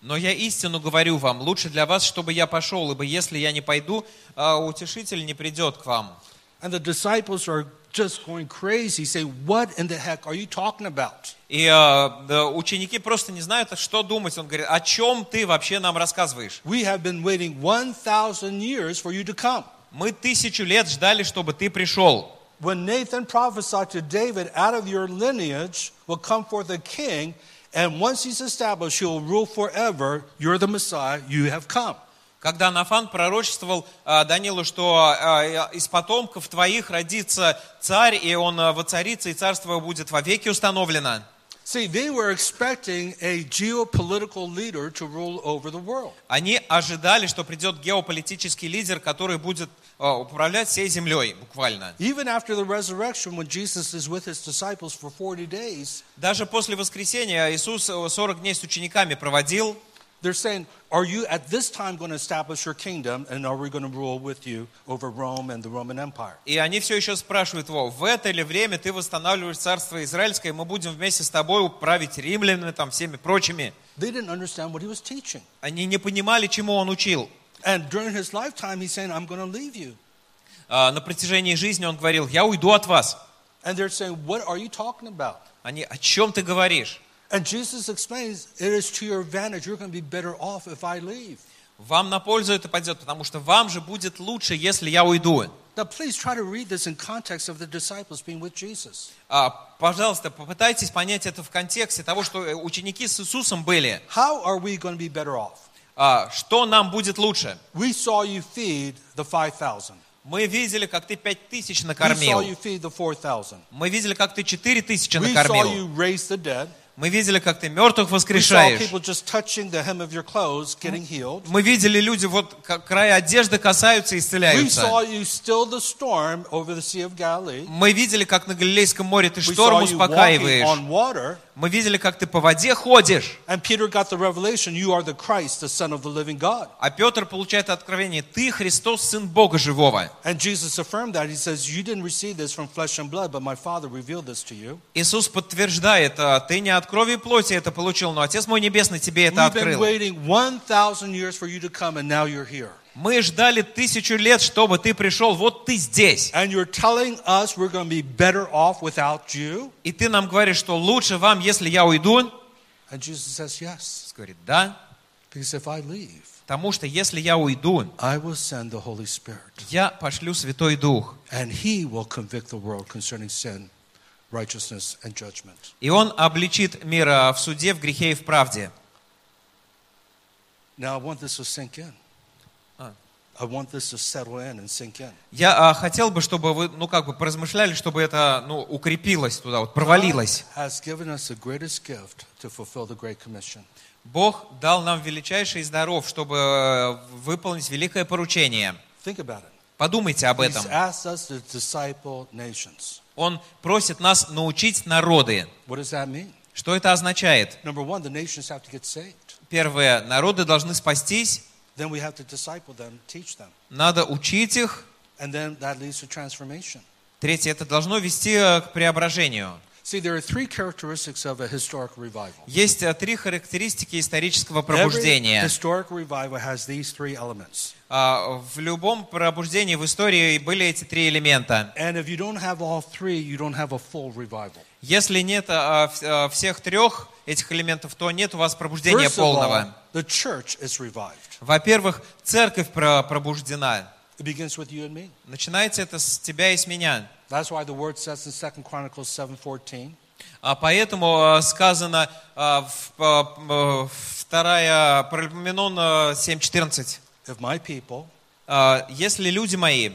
Но я истину говорю вам, лучше для вас, чтобы я пошел, ибо если я не пойду, а, утешитель не придет к вам. And the disciples are just going crazy, say, What in the heck are you talking about? И да, ученики просто не знают, что думать. Он говорит, о чем ты вообще нам рассказываешь? We have been waiting 1,000 years for you to come. Мы тысячу лет ждали, чтобы ты пришел. When Nathan prophesied to David, out of your lineage will come forth a king, and once he's established, he will rule forever. You're the Messiah, you have come. Когда Нафан пророчествовал а, Данилу, что а, из потомков твоих родится царь, и он а, воцарится, и царство будет вовеки установлено. See, they were expecting a geopolitical leader to rule over the world. Они ожидали, что придет геополитический лидер, который будет а, управлять всей землей, буквально. Even after the resurrection, when Jesus is with his disciples for 40 days, Даже после воскресения Иисус э, 40 дней с учениками проводил, they're saying, Are you at this time going to establish your kingdom, and are we going to rule with you over Rome and the Roman Empire? и они все еще спрашивают его, в это ли время ты восстанавливаешь царство Израильское, и мы будем вместе с тобой управить римлянами, там, всеми прочими. They didn't understand what he was teaching. Они не понимали, чему он учил. And during his lifetime, he's saying, I'm going to leave you. А, На протяжении жизни он говорил, я уйду от вас. And they're saying, What are you talking about? Они, о чем ты говоришь? And Jesus explains, It is to your advantage. You're going to be better off if I leave. Вам на пользу это пойдет, потому что вам же будет лучше, если я уйду. Now, please try to read this in context of the disciples being with Jesus. А, пожалуйста, попытайтесь понять это в контексте того, что э, ученики с Иисусом были. How are we going to be better off? А, что нам будет лучше? We saw you feed the 5,000. Мы видели, как ты пять тысяч We saw накормил. you feed the 4,000. Мы видели, как ты четыре тысячи We saw накормил. you raise the dead. Мы видели, как ты мертвых воскрешаешь. Мы видели, люди вот края одежды касаются и исцеляются. Мы видели, как на Галилейском море ты шторм успокаиваешь. Мы видели, как ты по воде ходишь. And Peter got the revelation you are the Christ, the Son of the living God. А Петр получает откровение, ты Христос, Сын Бога Живого. And Jesus affirmed that. He says, You didn't receive this from flesh and blood, but my Father revealed this to you. Иисус подтверждает, а, ты не от крови и плоти это получил, но Отец мой Небесный тебе это We've been открыл. waiting 1,000 years for you to come, and now you're here. Мы ждали тысячу лет, чтобы ты пришел, вот ты здесь. And you're telling us we're going to be better off without you? И ты нам говоришь, что лучше вам, если я уйду. And Jesus says, Yes. Говорит, да, Because if I leave, потому что если я уйду, я пошлю Святой Дух, и Он обличит мир а, в суде, в грехе и в правде. Now, I want this to sink in. Я хотел бы, чтобы вы, ну как бы, поразмышляли, чтобы это, ну, укрепилось туда, вот, провалилось. Бог дал нам величайший из даров, чтобы э, выполнить великое поручение. Think about it. Подумайте об этом. Он просит нас научить народы. What does that mean? Что это означает? Number one, the nations have to get saved. Первое, народы должны спастись, Then we have to disciple them, teach them. надо учить их. And then that leads to transformation. Третье, это должно вести э, к преображению. See, there are three characteristics of a historic revival. Есть э, три характеристики исторического Every пробуждения. historic revival has these three elements. А, В любом пробуждении в истории были эти три элемента. And if you don't have all three, you don't have a full revival. Если нет а, а, всех трех этих элементов, то нет у вас пробуждения полного. Во-первых, церковь про- пробуждена. Начинается это с тебя и с меня. That's why the word says in 2 Chronicles 7:14, А Поэтому а, сказано а, в- а, вторая Паралипоменон а, 7.14. if my people А, Если люди мои,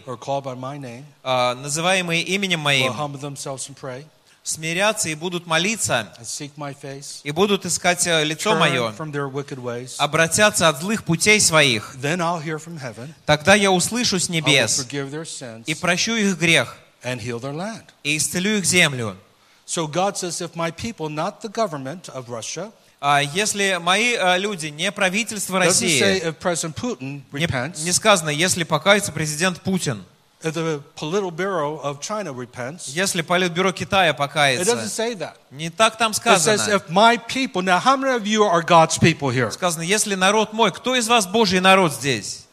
называемые именем моим, смирятся и будут молиться, и будут искать э, лицо мое, обратятся от злых путей своих, тогда я услышу с небес и прощу их грех, и исцелю их землю. So God says, if my people, not the government of Russia, А Если мои э, люди, не правительство России, не, не сказано, если покается президент Путин, the political bureau of China repents, если Политбюро Китая it doesn't покается. say that. Не так там It says, сказано. if my people, now how many of you are God's people here? It Сказано, если народ мой, кто из вас Божий народ здесь?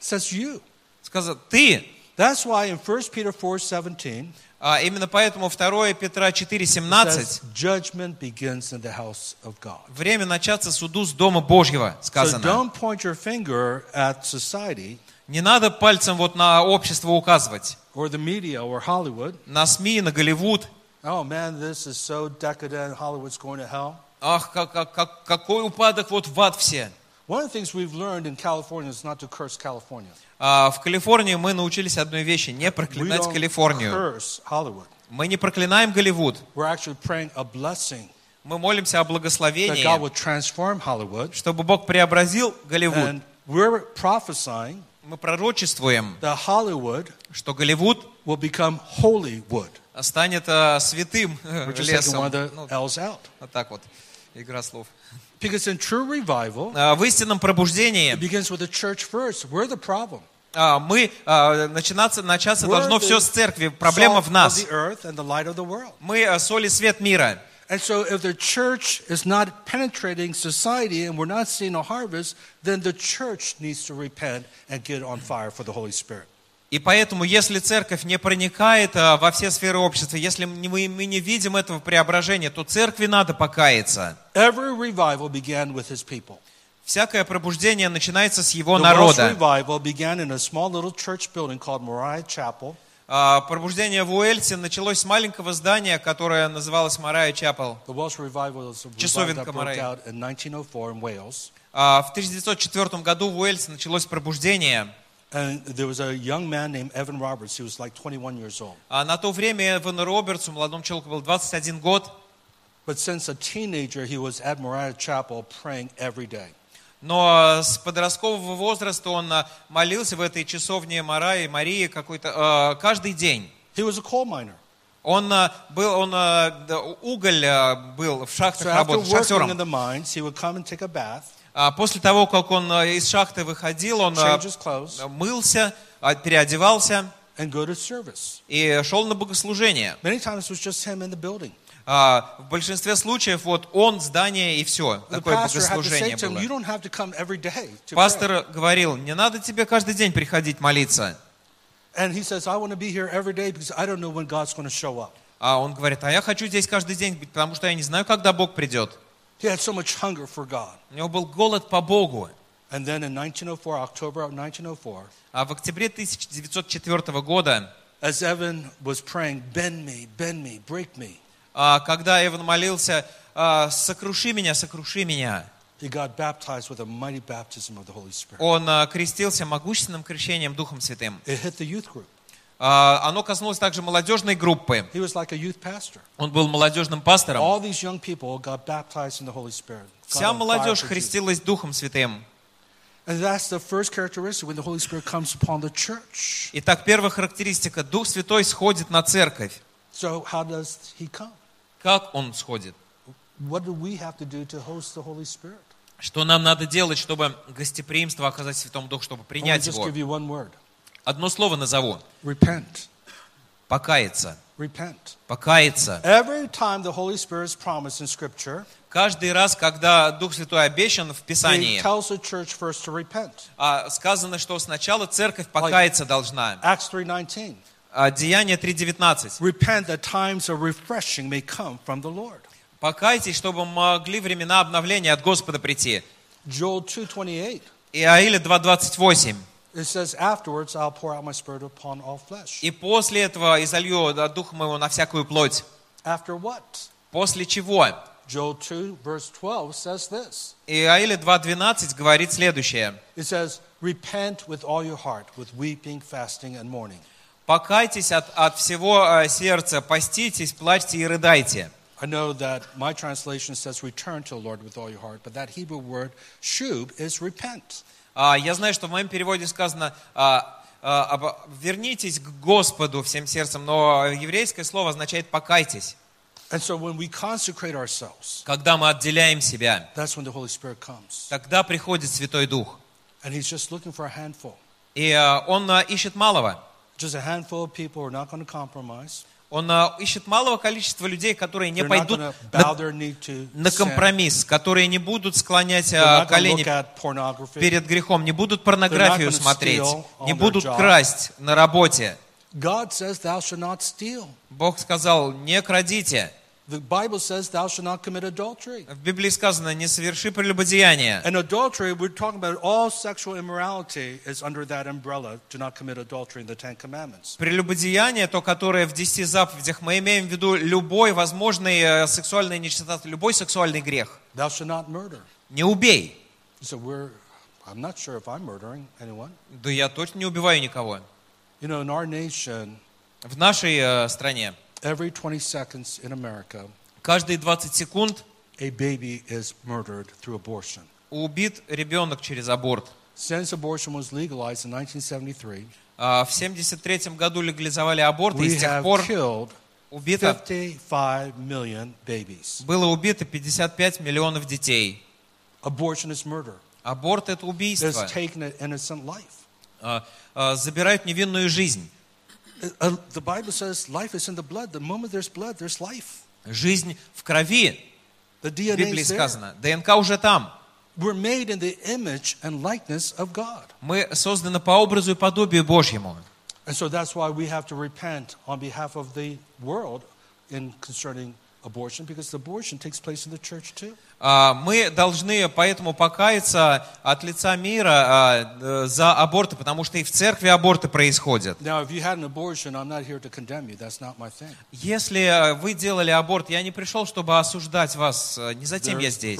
says you. Сказано, ты. That's why in 1 Peter 4 17, А именно поэтому 2 Петра 4, it 17 says, judgment begins in the house of God. время начаться суду с Дома Божьего, So сказано. don't point your finger at society Не надо пальцем вот на общество указывать. or the media or Hollywood. На СМИ, на Голливуд. Oh man, this is so decadent. Hollywood's going to hell. Ах, как, как- как- какой упадок, вот в ад все. One of the things we've learned in California is not to curse California. А в Калифорнии мы научились одной вещи, не проклинать Калифорнию. curse Hollywood. Мы не проклинаем Голливуд. We're actually praying a blessing Мы молимся о that God благословении, will transform Hollywood. чтобы Бог преобразил Голливуд. And we're prophesying Мы пророчествуем, что Голливуд станет э, святым э, лесом. Ну, вот так вот, игра слов. Because in true revival, А, В истинном пробуждении а, мы, а, начинаться, начаться должно все с церкви. Проблема в нас. Мы а, соль и свет мира. And so, if the church is not penetrating society and we're not seeing a harvest, then the church needs to repent and get on fire for the Holy Spirit. И поэтому, если церковь не проникает а, во все сферы общества, если мы мы не видим этого преображения, то церкви надо покаяться. Every revival began with his people. Всякое пробуждение начинается с его The Welsh народа. А, Пробуждение в Уэльсе началось с маленького здания, которое называлось Марая Чапел. Часовенка that broke Морай. out in 1904 in Wales. А, В 1904 году в Уэльсе началось пробуждение. And there was a young man named Evan Roberts. He was like 21 years old. А На то время Эван Робертсу, молодому человеку, был 21 год. But since a teenager, he was at Moriah Chapel praying every day. Но с подросткового возраста он а, молился в этой часовне Марии, Марии какой-то а, каждый день. He was a coal miner. Он а, был, он уголь был в шахтах So работал, шахтером. the mines, he would come and take a bath, После того, как он из шахты выходил, он clothes, мылся, переодевался и шел на богослужение. А, В большинстве случаев вот он, здание и все. Такое богослужение было. Пастор говорил, не надо тебе каждый день приходить молиться. А он говорит, а я хочу здесь каждый день быть, потому что я не знаю, когда Бог придет. He had so much hunger for God. У него был голод по Богу. And then in 1904, October of 1904, А в октябре 1904 года, as Evan was praying, bend me, bend me, break me, а, когда Эван молился, а, сокруши меня, сокруши меня, он а, крестился могущественным крещением Духом Святым. А, Оно коснулось также молодежной группы. Он был молодежным пастором. Вся молодежь хрестилась Духом Святым. Итак, первая характеристика. Дух Святой сходит на церковь. So how does he come? Как Он сходит? Что нам надо делать, чтобы гостеприимство оказать Святому Духу, чтобы принять Его? Одно слово назову. Repent. Покаяться. Repent. Покаяться. Every time the Holy Spirit is promised in Scripture, Каждый раз, когда Дух Святой обещан в Писании, а, сказано, что сначала церковь покаяться должна. Acts 3.19. А, Деяние 3.19. Repent that times of refreshing may come from the Lord. Покайтесь, чтобы могли времена обновления от Господа прийти. Joel 2.28. Иаиля 2.28. It says, afterwards I'll pour out my spirit upon all flesh. И после этого изолью да, Дух моего на всякую плоть. After what? После чего? Joel 2 verse 12 says this. Иаиля 2.12 говорит следующее. It says, Repent with all your heart, with weeping, fasting, and mourning. Покайтесь от, от всего э, сердца, поститесь, плачьте и рыдайте. I know that my translation says return to the Lord with all your heart, but that Hebrew word shub is repent. А, Я знаю, что в моем переводе сказано а, а, «вернитесь к Господу всем сердцем», но еврейское слово означает «покайтесь». And so when we consecrate ourselves, Когда мы отделяем себя, that's when the Holy Spirit comes. тогда приходит Святой Дух. And He's just looking for a handful. И э, Он э, ищет малого. Just a handful of people are not going to compromise. Он э, ищет малого количества людей, которые не пойдут на, на компромисс, которые не будут склонять э, колени перед грехом, не будут порнографию смотреть, не будут красть на работе. Бог сказал, не крадите. The Bible says, thou shalt not commit adultery. В Библии сказано, не соверши прелюбодеяние. And adultery, we're talking about all sexual immorality is under that umbrella. Do not commit adultery in the Ten Commandments. Прелюбодеяние, то, которое в десяти заповедях, мы имеем в виду любой возможный э, сексуальный нечистота, любой сексуальный грех. Thou shalt not murder. Не убей. So we're, I'm not sure if I'm murdering anyone. Да я точно не убиваю никого. You know, in our nation, В нашей э, стране every 20 seconds in America, каждые 20 секунд a baby is murdered through abortion. убит ребенок через аборт. Since abortion was legalized in 1973, А, В 73 году легализовали аборт, и с тех пор убито, 55 million babies. было убито 55 миллионов детей. Abortion is murder. Аборт – это убийство. А, а, Забирают невинную жизнь. Uh, The Bible says life is in the blood. The moment there's blood, there's life. Жизнь в крови. The В DNA Библии is there. сказано. ДНК уже там. We're made in the image and likeness of God. Мы созданы по образу и подобию Божьему. And so that's why we have to repent on behalf of the world in concerning abortion, because abortion takes place in the church too. А, Мы должны поэтому покаяться от лица мира а, э, за аборты, потому что и в церкви аборты происходят. Если э, вы делали аборт, я не пришел, чтобы осуждать вас. э, Не затем я здесь.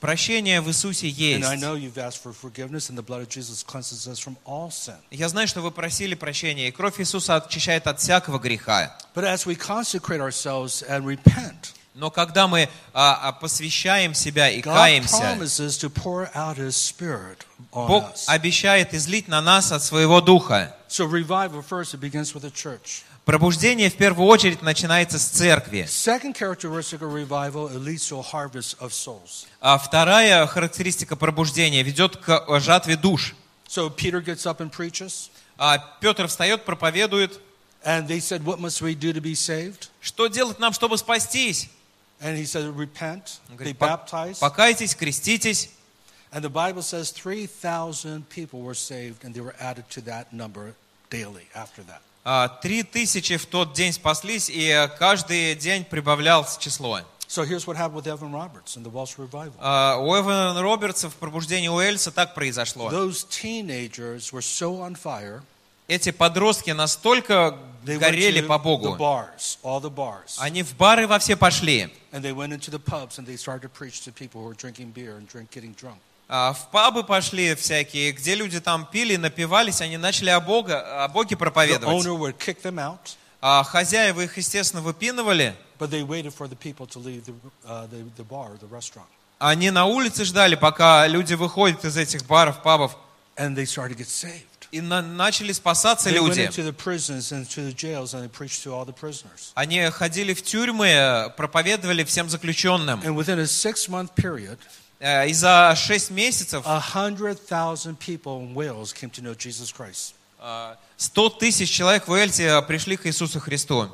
Прощение в Иисусе есть. Я знаю, что вы просили прощения, и кровь Иисуса очищает от всякого греха. But as we consecrate ourselves and repent, Но когда мы а, а, посвящаем себя и каемся, Бог обещает излить на нас от своего духа. Пробуждение в первую очередь начинается с церкви. А вторая характеристика пробуждения ведет к э, жатве душ. So Peter gets up and preaches, А Петр встает, проповедует. Что делать нам, чтобы спастись? And he said, Repent, Он be говорит, «Пок- baptized. Покайтесь, креститесь. And the Bible says 3,000 people were saved, and they were added to that number daily after that. А, Три тысячи в тот день спаслись, и э, каждый день прибавлялось число. So here's what happened with Evan Roberts in the Welsh revival. А, У Эвана Робертса в пробуждении Уэльса так произошло. Those teenagers were so on fire, Эти подростки настолько горели по Богу. bars. Они в бары во все пошли. А, В пабы пошли всякие, где люди там пили, напивались, они начали о, Бога, о Боге проповедовать. А хозяева их, естественно, выпинывали. uh. Они на улице ждали, пока люди выходят из этих баров, пабов. And they started to get saved. И на- начали спасаться люди. Они ходили в тюрьмы, проповедовали всем заключенным. Period, Э, И за шесть месяцев a hundred thousand people in Wales came to know Jesus Christ. э, 100 тысяч человек в Уэльсе пришли к Иисусу Христу.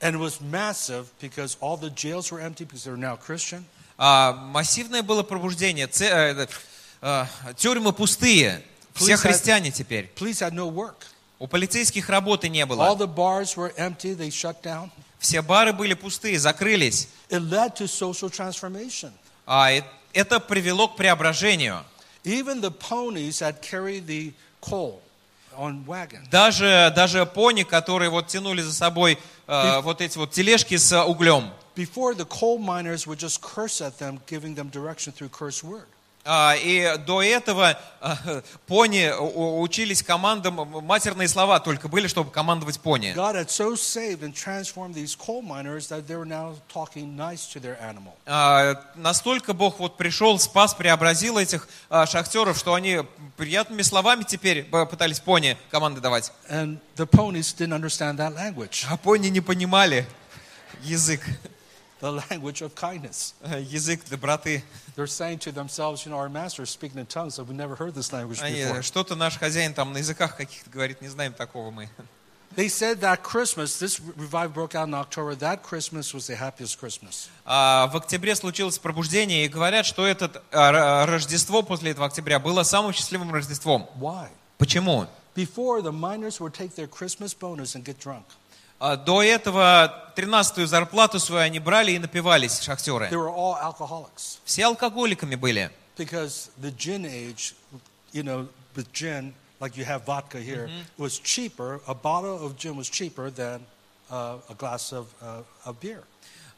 And it was massive because all the jails were empty because they were now Christian. А, Массивное было пробуждение. Э, э, Тюрьмы пустые. Все христиане теперь. У полицейских работы не было. Все бары были пустые, закрылись. А э- это привело к преображению. Даже, даже пони, которые вот тянули за собой э, вот эти вот тележки с э, углем. Before, the coal miners would just curse at them, giving them direction through curse word. А, И до этого а, пони учились командам, матерные слова только были, чтобы командовать пони. God had so saved and transformed these coal miners that they were now talking nice to their animal. Настолько Бог вот пришел, спас, преобразил этих а, шахтеров, что они приятными словами теперь пытались пони команды давать. And the ponies didn't understand that language, А пони не понимали язык, the language of kindness. язык доброты. They're saying to themselves, you know, our master is speaking in tongues, so we never heard this language before. что-то наш хозяин там на языках каких-то говорит, не знаем такого мы. They said that Christmas, this revival broke out in October, that Christmas was the happiest Christmas. А в октябре случилось пробуждение, и говорят, что это Рождество после этого октября было самым счастливым Рождеством. Why? Почему? Before, the miners would take their Christmas bonus and get drunk. А До этого 13-ю зарплату свою они брали и напивались, шахтеры. They were all Все алкоголиками были. because the gin age, you know, with gin, like you have vodka here, was cheaper. A bottle of gin was cheaper than uh, a glass of, uh, of beer.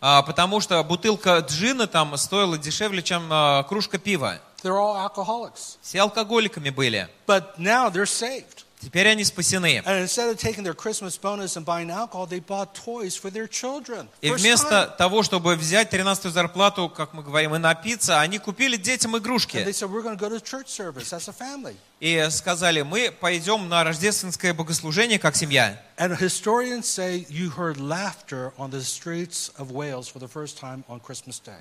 А, Потому что бутылка джина там стоила дешевле, чем а, кружка пива. They're all alcoholics. Все алкоголиками были. But now they're saved. Теперь они спасены. И вместо того, чтобы взять 13-ю зарплату, как мы говорим, и напиться, они купили детям игрушки. И сказали, мы пойдем на рождественское богослужение как семья. And historians say you heard laughter on the streets of Wales for the first time on Christmas Day.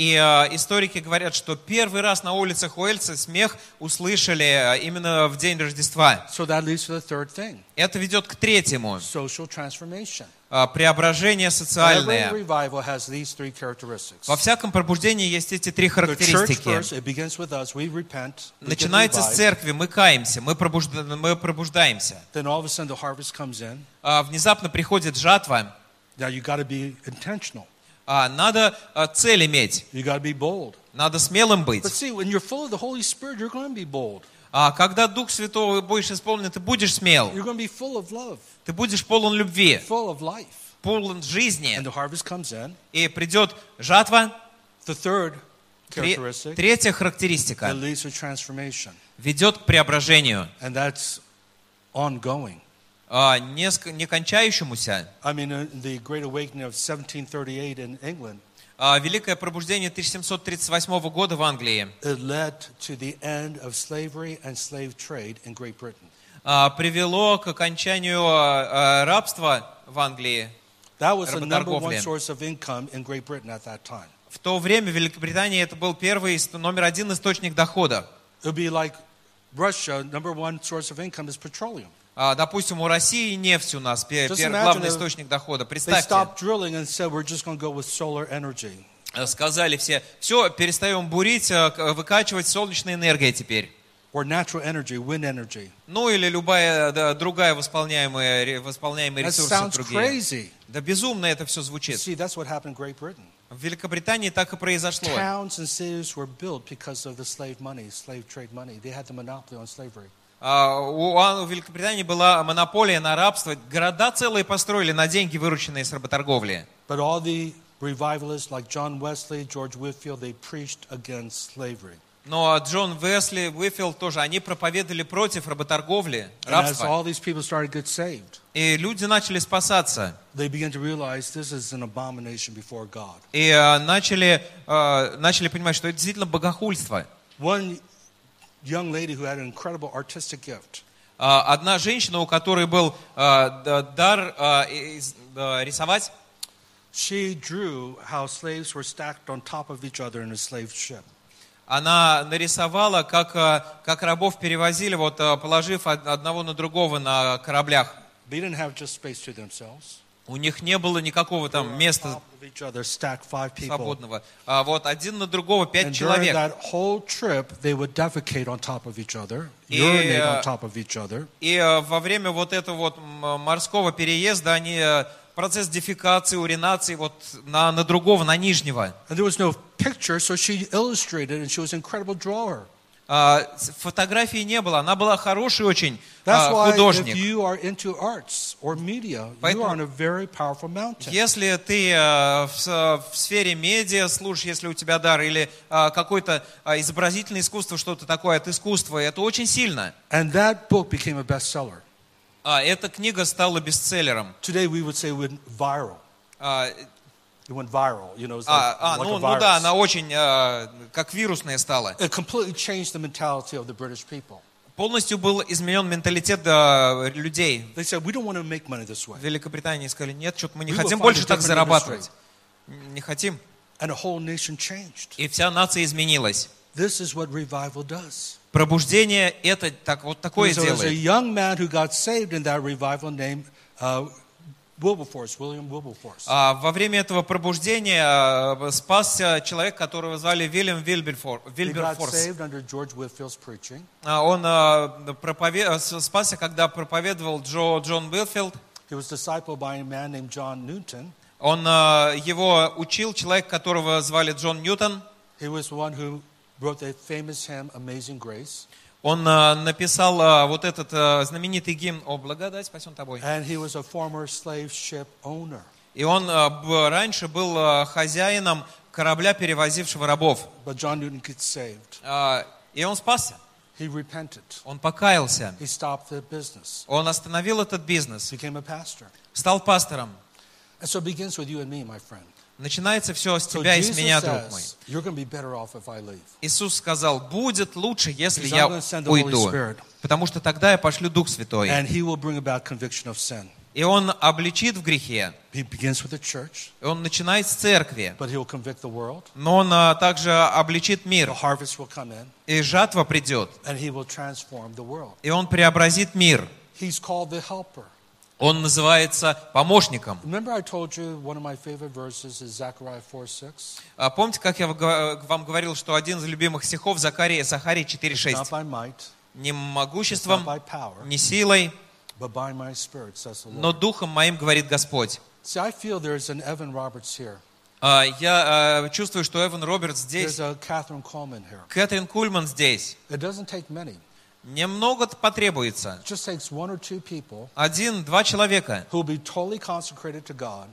И э, историки говорят, что первый раз на улицах Уэльса смех услышали э, именно в день Рождества. So that leads to the third thing Это ведет к третьему. social transformation. э, Преображение Every социальное. revival has these three characteristics. Во всяком пробуждении есть эти три характеристики. first, it begins with us. We repent. we get Начинается с церкви, мы каемся, мы, пробужда- мы пробуждаемся. Then all of a sudden the harvest comes in. Внезапно приходит жатва. Now you got to be intentional. А, Надо а, цель иметь, You got to be bold. надо смелым быть. But see, when you're full of the Holy Spirit, you're going to be bold. А когда Дух Святой будешь исполнен, ты будешь смел. You're going to be full of love, Ты будешь полон любви, full of life. полон жизни. And the harvest comes in. И придет жатва. The third characteristic Третья that характеристика leads to transformation, ведет к преображению, and that's ongoing. А, не, кончающемуся. I mean, the Great Awakening of 1738 in England, А, Великое пробуждение 1738 года в Англии а, привело к окончанию а, а, рабства в Англии. That was the number one Работорговля. source of income in Great Britain at that time. В то время в Великобритании это был первый, номер один источник дохода. It would be like Russia, number one source of income is petroleum. А, Допустим, у России нефть у нас, главный источник дохода. Представьте, э, сказали все, все, перестаем бурить, э, выкачивать солнечная энергия теперь. Or natural energy, wind energy. Ну или любая да, другая восполняемая, восполняемые ресурсы другие. crazy. Да безумно это все звучит. see, that's what happened in Great Britain. В Великобритании так и произошло. Towns and cities were built because of the slave money, slave trade money. They had the monopoly on slavery. А, У Ан- у Великобритании была монополия на рабство. Города целые построили на деньги, вырученные с работорговли. But all the revivalists like John Wesley, George Whitfield, they preached against slavery. Но Джон Весли, Уифилд тоже, они проповедовали против работорговли, рабства. И люди начали спасаться. И э, начали, начали понимать, что это действительно богохульство. One young lady who had an incredible artistic gift, А, Одна женщина, у которой был э, д- дар э, из- э, рисовать, she drew how slaves were stacked on top of each other in a slave ship. она нарисовала, как, э, как рабов перевозили, вот, э, положив од- одного на другого на кораблях. They didn't have just space to themselves. У них не было никакого там места свободного. А вот один на другого пять человек. И, э. И э, во время вот этого вот морского переезда они э, процесс дефекации, уринации вот на, на другого, на нижнего. And there was no picture, so she illustrated, and she was an incredible drawer. А, Фотографии не было, она была хороший очень а, художник. Поэтому-. Если ты э, в, сфере медиа слушаешь, если у тебя дар, или а, какое-то изобразительное искусство, что-то такое от искусства, это очень сильно. And that book became a bestseller. Эта книга стала бестселлером. Today we would say went viral. А, It went viral, you know, it's а, like, а, like ну, a ну да, virus. она очень а, как вирусная стала. It completely changed the mentality of the British people. Полностью был изменен менталитет а, людей. They said, we don't want to make money this way. В Великобритании сказали, нет, что-то мы не We хотим больше так зарабатывать. Не хотим. And a whole nation changed. И вся нация изменилась. This is what revival does. Пробуждение это так, вот такое делает. Wilberforce, William Wilberforce. А, Во время этого пробуждения а, спасся человек, которого звали Вильям Вильберфор- Вильберфорс. Он спасся, когда проповедовал Джо, Джон Уилфилд. He was discipled by a man named John Newton. Он, его учил человек, которого звали Джон Ньютон. He was the one who wrote the famous hymn Amazing Grace. Он а, написал а, вот этот а, знаменитый гимн «О, благодать спасен тобой». And he was a former slave ship owner. И он раньше был хозяином корабля, перевозившего рабов. But John Newton gets saved. И он спасся. He repented. Он покаялся. He stopped the business. Он остановил этот бизнес. Became a pastor. Стал пастором. And so it begins with you and me, my friend. Начинается все с тебя и с меня, друг мой. Иисус сказал, будет лучше, если я уйду. Потому что тогда я пошлю Дух Святой. И Он обличит в грехе. И Он начинает с церкви. Но Он а, также обличит мир. И жатва придет. И Он преобразит мир. Он называется помощником. Remember, I told you one of my favorite verses is Zechariah 4 6? А Помните, как я вам говорил, что один из любимых стихов Захарии Not 4.6. by might, Не могуществом, не силой, но духом моим, говорит Господь. А, Я а, чувствую, что Эван Робертс здесь. Кэтрин Кульман здесь. Немного потребуется. Один-два человека,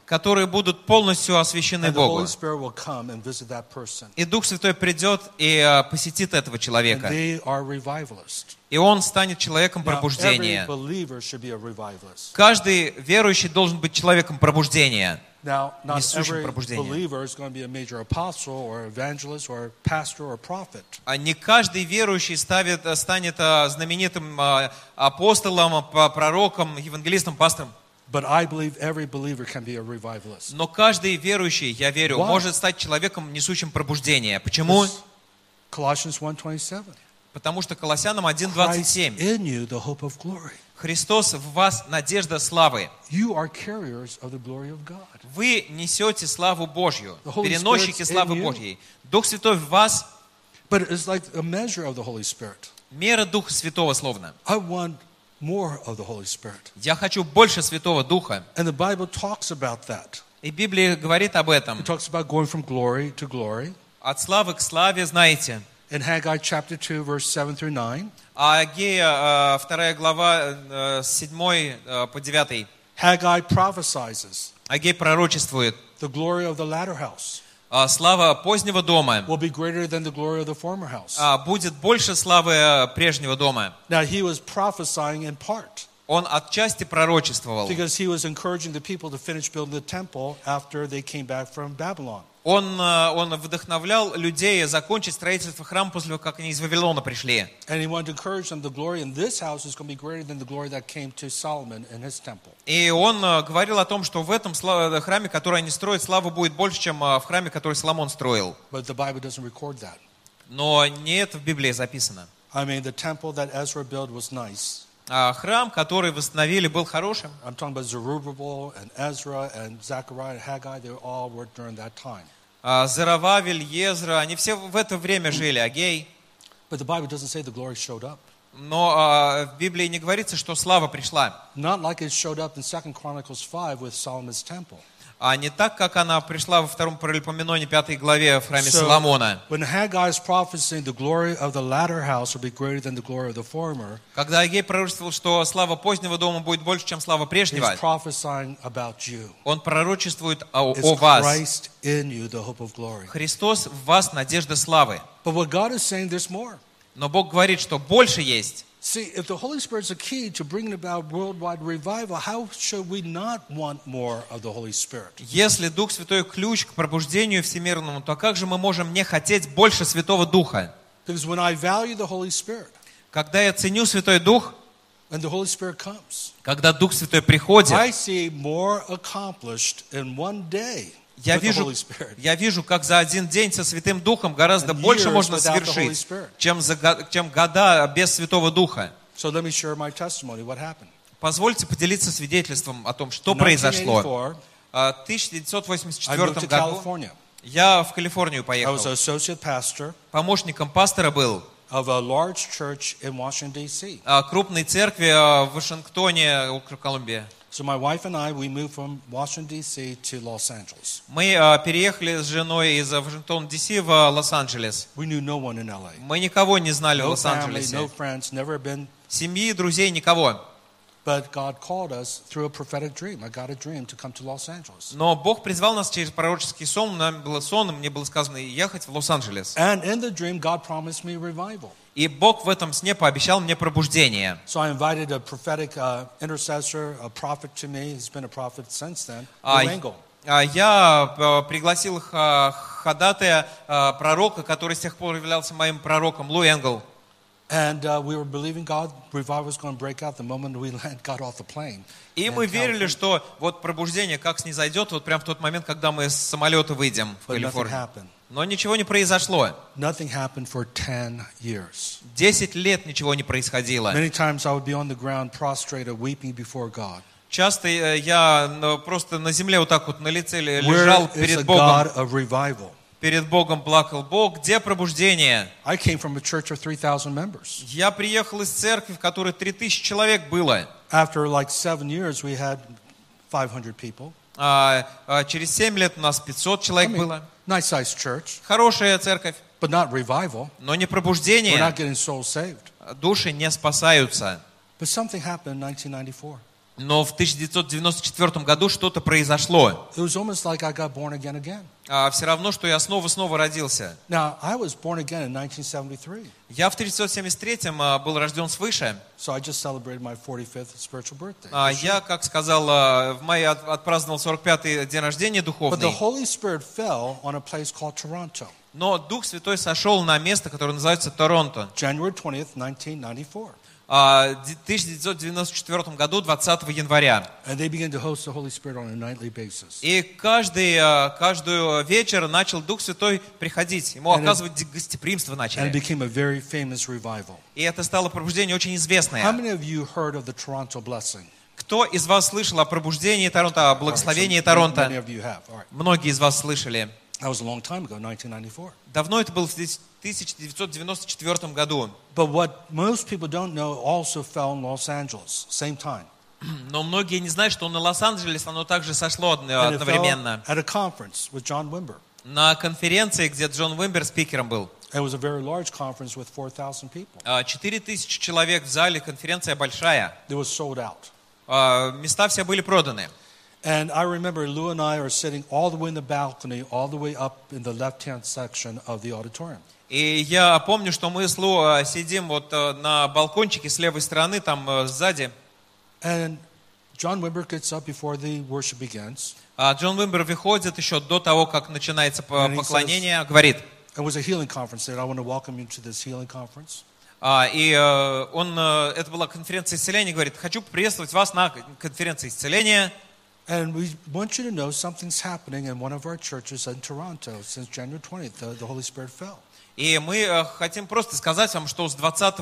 которые будут полностью освящены Богу. И Дух Святой придет и а, посетит этого человека. И он станет человеком пробуждения. Каждый верующий должен быть человеком пробуждения. Now, not Несущим every пробуждение. believer is going to be a major apostle or evangelist or pastor or prophet. А не каждый верующий ставит, станет а, знаменитым а, апостолом, по- пророком, евангелистом, пастором. But I believe every believer can be a revivalist. Но каждый верующий, я верю, Why? может стать человеком, несущим пробуждение. Почему? This- Colossians 1.27. Потому что Колоссянам Christ 1.27. in you, the hope of glory. Христос в вас надежда славы. Вы несете славу Божью, переносчики славы. Божьей. Дух Святой в вас, But it's like a measure of the Holy Spirit. мера Духа Святого словно. I want more of the Holy Spirit. Я хочу больше Святого Духа. And the Bible talks about that. И Библия говорит об этом. It talks about going from glory to glory. От славы к славе, знаете. In Haggai chapter 2, verse 7 through 9, А Агея, 2 глава, э, с 7 э, по 9. Haggai prophesies Агей пророчествует. the glory of the latter house а, Слава позднего дома will be greater than the glory of the former house. а, будет больше славы э, прежнего дома. Now, he was prophesying in part Он отчасти пророчествовал. because he was encouraging the people to finish building the temple after they came back from Babylon. Он, э, он вдохновлял людей закончить строительство храма после того, как они из Вавилона пришли. И он э, говорил о том, что в этом храме, который они строят, слава будет больше, чем э, в храме, который Соломон строил. But the Bible doesn't record that. Но не это в Библии записано. I mean, the temple that Ezra built was nice. А храм, который восстановили, был хорошим. I'm talking about Zerubbabel and Ezra and Zechariah and Haggai. They all were during that time. А, Зарававель, Езра, они все в это время жили, Агей. But the Bible doesn't say the glory showed up. Но а, в Библии не говорится, что слава пришла. Not like it showed up in 2 Chronicles 5 with Solomon's temple. А не так, как она пришла во втором паралипоменоне, пятой главе в храме So, Соломона. former, Когда Агей пророчествовал, что слава позднего дома будет больше, чем слава прежнего, он пророчествует о, о вас. You. Христос в вас надежда славы. Но Бог говорит, что больше есть. See, if the Holy Spirit's a key to bringing about worldwide revival, how should we not want more of the Holy Spirit? Если Дух Святой ключ к пробуждению всемирному, то как же мы можем не хотеть больше Святого Духа? Because when I value the Holy Spirit, Когда я ценю Святой Дух, and the Holy Spirit comes, когда Дух Святой приходит, I see more accomplished in one day я вижу, я вижу, как за один день со Святым Духом гораздо больше можно совершить, чем, за, чем года без Святого Духа. Позвольте поделиться свидетельством о том, что произошло. 1984, А, В I moved 1984 to году я в Калифорнию поехал. Помощником пастора был of a large church in Washington, D.C. а, крупной церкви а, в Вашингтоне, округ Колумбия. So my wife and I, we moved from Washington, D.C. to Los Angeles. Мы а, переехали с женой из Вашингтона, Д.С. в а, Лос-Анджелес. We knew no one in L.A. Мы никого не знали в No family, Лос-Анджелесе. no friends, never been. Семьи, друзей, никого. But God called us through a prophetic dream. I got a dream to come to Los Angeles. Но Бог призвал нас через пророческий сон. Нам было сон, и мне было сказано ехать в Лос-Анджелес. And in the dream, God promised me revival. И Бог в этом сне пообещал мне пробуждение. So I invited a prophetic uh, intercessor, a prophet to me. He's been a prophet since then, А, Lou а, Я а, пригласил х- ходатая а, пророка, который с тех пор являлся моим пророком, Лу Энгл. And uh, we were believing God, revival was going to break out the moment we land, got off the plane. И мы верили, что вот пробуждение как снизойдет, вот прямо в тот момент, когда мы с самолета выйдем в Калифорнию. Но ничего не произошло. Nothing happened for 10 years. Десять лет ничего не происходило. Many times I would be on the ground prostrated, weeping before God. Часто э, я ну, просто на земле вот так вот на лице лежал перед Богом, перед Богом плакал. Бог, где пробуждение? I came from a church of 3,000 members. Я приехал из церкви, в которой 3000 человек было. After like seven years, we had 500 people. А, а, через 7 лет у нас 500 I человек mean, было. nice sized church, Хорошая церковь, but not revival. но не We're пробуждение. not getting souls saved. Души не спасаются. But something happened in 1994. Но в 1994 году что-то произошло. Like again again. А, все равно, что я снова-снова родился. Now, I was born again in 1973. Я в 1973 а, был рожден свыше. So I just celebrated my 45th spiritual birthday. А, Я, как сказал, а, в мае от- отпраздновал 45-й день рождения духовный. Но Дух Святой сошел на место, которое называется Торонто. January 20th, 1994. А, в 1994 году, 20 января. И каждый, а, каждую вечер начал Дух Святой приходить. Ему оказывать гостеприимство начали. И это стало пробуждение очень известное. Кто из вас слышал о пробуждении Торонто, о благословении Торонто? Многие из вас слышали. That was a long time ago, 1994. Давно это было в 1994 году. But what most people don't know also fell in Los Angeles, same time. Но многие не знают, что на Лос-Анджелес оно также сошло од- And it fell одновременно. at a conference with John Wimber. На конференции, где Джон Уимбер спикером был. It was a very large conference with 4,000 people. А, 4000 человек в зале, конференция большая. It was sold out. А, Места все были проданы. And I remember Lou and I are sitting all the way in the balcony, all the way up in the left hand section of the auditorium. И я помню, что мы с Лу а, сидим вот а, на балкончике с левой стороны, там а, сзади. And John Wimber gets up before the worship begins. А Джон Уимбер выходит еще до того, как начинается поклонение, говорит. It was a healing conference there. I want to welcome you to this healing conference. А, И э, он, э, это была конференция исцеления, говорит, хочу приветствовать вас на конференции исцеления. And we want you to know something's happening in one of our churches in Toronto since January 20th. The, the Holy Spirit fell. И мы э, хотим просто сказать вам, что с 20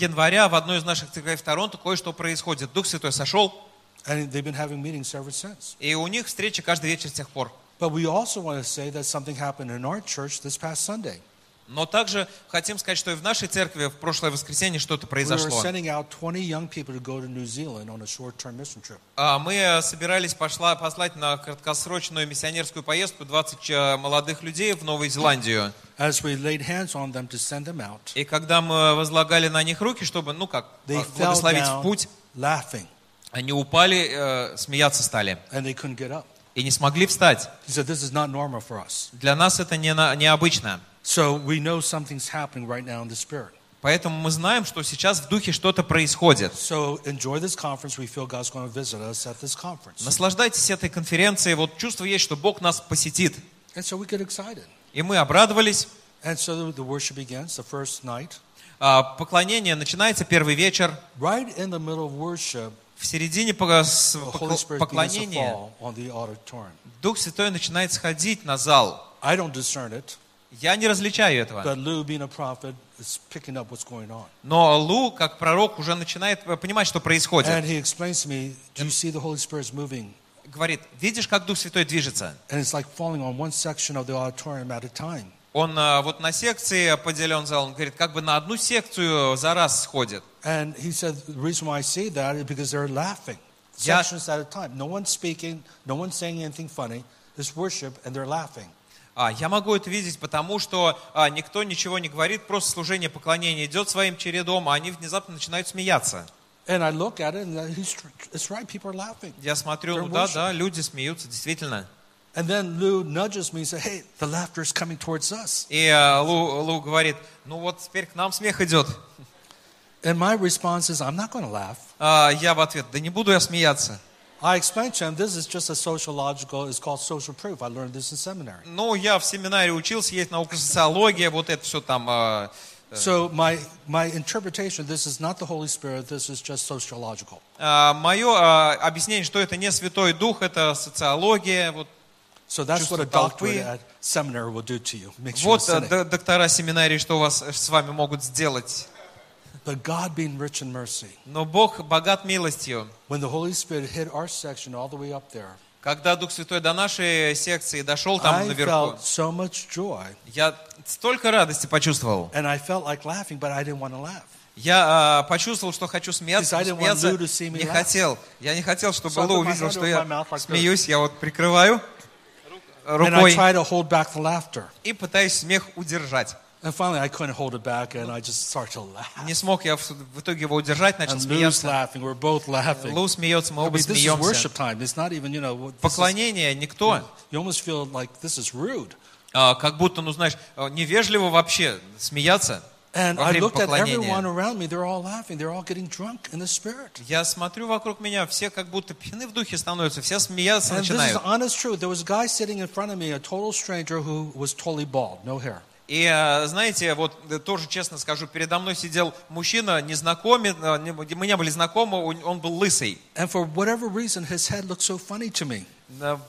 января в одной из наших церквей в Торонто кое-что происходит. Дух Святой сошел, And they've been having meetings ever since. и у них встречи каждый вечер с тех пор. But we also want to say that something happened in our church this past Sunday. Но также хотим сказать, что и в нашей церкви в прошлое воскресенье что-то произошло. sending out 20 young people to go to New Zealand on a short-term mission trip. А, Мы э, собирались пошла, послать на краткосрочную миссионерскую поездку 20 э, молодых людей в Новую Зеландию. As we laid hands on them to send them out, И когда мы возлагали на них руки, чтобы, ну как, э, благословить в путь, они упали, э, смеяться стали. and they couldn't get up. И не смогли встать. Для нас это не необычно. So we know something's happening right now in the spirit. Поэтому мы знаем, что сейчас в духе что-то происходит. Наслаждайтесь этой конференцией. Вот чувство есть, что Бог нас посетит. И мы обрадовались. А, Поклонение начинается первый вечер. В середине поклонения. Дух Святой начинает сходить на зал. I don't discern it, Я не различаю этого. Но Лу, как пророк, уже начинает понимать, что происходит. And? Говорит, видишь, как Дух Святой движется? Он а, вот на секции поделен зал, он говорит, как бы на одну секцию за раз сходит. Yeah. Sections at a time. No one's speaking, no one's saying anything funny. It's worship, and they're laughing. А, я могу это видеть, потому что а, никто ничего не говорит, просто служение поклонения идет своим чередом, а они внезапно начинают смеяться. And I look at it, and it's right, people are laughing. Я смотрю, ну да, да, люди смеются, действительно. And then Lou nudges me and says, Hey, the laughter is coming towards us. И а, Лу, Лу говорит, ну вот теперь к нам смех идет. And my response is, I'm not going to laugh. Я в ответ, да не буду я смеяться. I explained to him, this is just a sociological, it's called social proof. I learned this in seminary. Ну, я в семинаре учился, есть наука социология, вот это все там. а, So my, my interpretation, this is not the Holy Spirit, this is just sociological. Мое объяснение, что это не Святой Дух, это социология. Вот, So that's what a doctorate at seminary will do to you. Makes you a вот э, доктора семинарии, что вас с вами могут сделать. But God being rich in mercy, Но Бог богат милостью. when the Holy Spirit hit our section all the way up there, Когда Дух Святой до нашей секции дошел там I наверху, felt so much joy. я столько радости почувствовал. And I felt like laughing, but I didn't want to laugh. Я а, почувствовал, что хочу смеяться, Because I но didn't want смеяться Lou to see me не хотел. Я не хотел, чтобы So Лу увидел, что я like смеюсь. Я вот прикрываю рукой tried to hold back the laughter. и пытаюсь смех удержать. And finally, I couldn't hold it back, and I just started to laugh. Не смог я в в итоге его удержать, начал And Lou's смеяться. laughing. We're both laughing. Лу смеется, мы I оба mean, this is смеемся. worship time. It's not even, you know, what- this is- Поклонение никто. you almost feel like this is rude. а, как будто, ну знаешь, а, невежливо вообще смеяться And во I время looked at everyone поклонения. around me. They're all laughing. They're all getting drunk in the spirit. Я смотрю вокруг меня, все как будто пьяны в духе становятся, все смеяться And this is начинают. honest truth. There was a guy sitting in front of me, a total stranger who was totally bald, no hair. И а, знаете, вот э, тоже честно скажу, передо мной сидел мужчина, незнакомый, не- мы не были знакомы, он был лысый. And for whatever reason, his head looked so funny to me.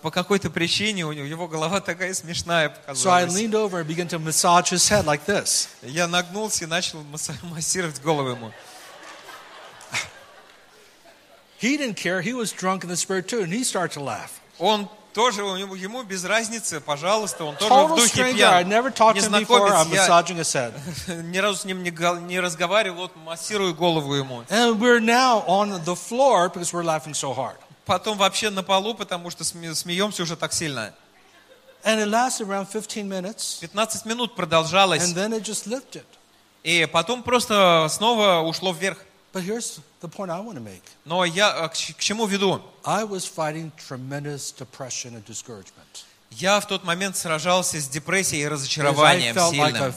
По какой-то причине у него его голова такая смешная So I показалась. leaned over and began to massage his head like this. Я нагнулся и начал массировать голову ему. He didn't care. He was drunk in the spirit too, and he started to laugh. Он тоже, ему без разницы, пожалуйста, он тоже в духе пьян. Незнакомец, я ни разу с ним не, разговаривал, вот массирую голову ему. And we're now on the floor because we're laughing so hard. Потом вообще на полу, потому что сме- смеемся уже так сильно. And it lasted around 15 minutes, 15 минут продолжалось, and then it just lifted. и потом просто снова ушло вверх. But here's the point I want to make. Но я э, к чему веду? I was fighting tremendous depression and discouragement. Я в тот момент сражался с депрессией и разочарованием сильным.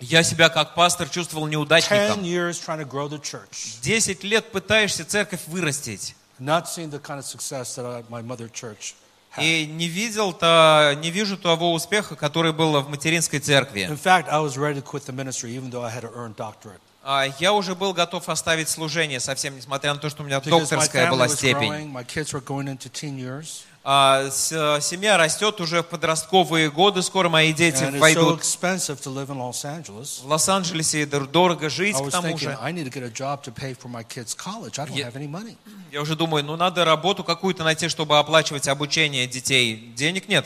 Я себя как пастор чувствовал 10 неудачником. 10 лет пытаешься церковь вырастить. had. И не видел то, не вижу того успеха, который был в материнской церкви. А Я уже был готов оставить служение, совсем несмотря на то, что у меня докторская была степень. А, с- Семья растет уже в подростковые годы, скоро мои дети войдут в Лос-Анджелесе, дорого жить к тому же. Я уже думаю, ну надо работу какую-то найти, чтобы оплачивать обучение детей. Денег нет.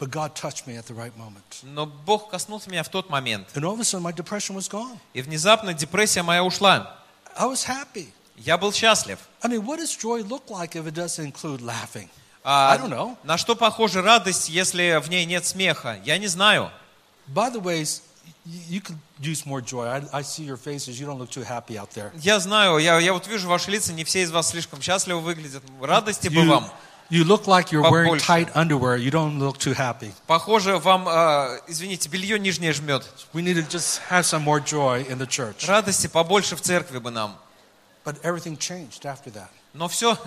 But God touched me at the right moment. Но Бог коснулся меня в тот момент. And all of a sudden, my depression was gone. И внезапно депрессия моя ушла. I was happy. Я был счастлив. I mean, what does joy look like if it doesn't include laughing? А I don't know. на что похожа радость, если в ней нет смеха? Я не знаю. By the way, you could use more joy. I, I see your faces. You don't look too happy out there. Я знаю, я, я вот вижу ваши лица, не все из вас слишком счастливо выглядят. Радости бы вам. you look like you're wearing Побольше. tight underwear. You don't look too happy. Похоже, вам, а, извините, белье нижнее жмет. We need to just have some more joy in the church. Радости побольше в церкви бы нам. But everything changed after that. Но все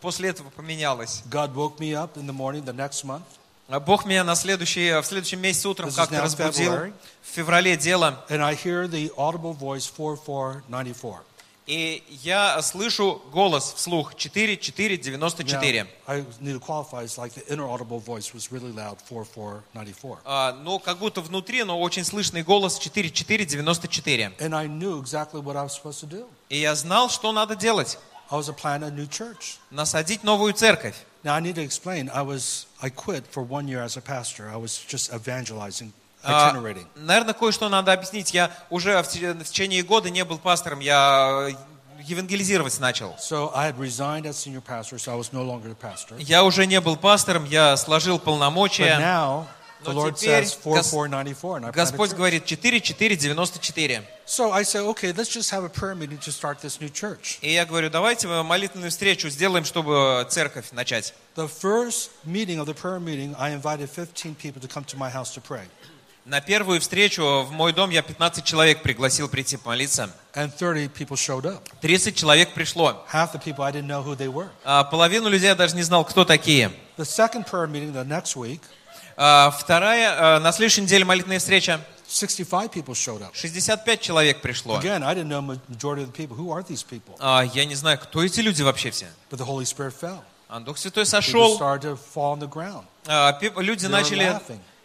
после этого поменялось. God woke me up in the morning the next month. А Бог меня на следующий, в следующем месяце утром This is как-то now разбудил. February. В феврале дело. And I hear the audible voice 4494. И я слышу голос вслух 4, 4, Now, 94. I need to qualify. It's like the inner audible voice was really loud 4494. А, ну, как будто внутри, но очень слышный голос 4, 4, 94. And I knew exactly. И я знал, что надо делать. Насадить новую церковь. Now I need to explain. I was I quit for one year as a pastor. I was just evangelizing, А, наверное, кое-что надо объяснить. Я уже в в течение года не был пастором, я евангелизировать начал. So I had resigned as senior pastor, so I was no longer the pastor. Я уже не был пастором, я сложил But полномочия. now the Lord says Гос- 4494, and I Господь говорит 4, 4, 94. So I said, okay, let's just have a prayer meeting to start this new church. И я говорю, давайте молитвенную встречу сделаем, чтобы церковь начать. The first meeting of the prayer meeting, I invited 15 people to come to my house to pray. На первую встречу в мой дом я 15 человек пригласил прийти помолиться. And 30 people showed up. 30 человек пришло. А половину людей я даже не знал, кто такие. А вторая, а, на следующей неделе молитвенная встреча, 65 people showed up. 65 человек пришло. А, я не знаю, кто эти люди вообще все. А Дух Святой сошел, а, люди начали.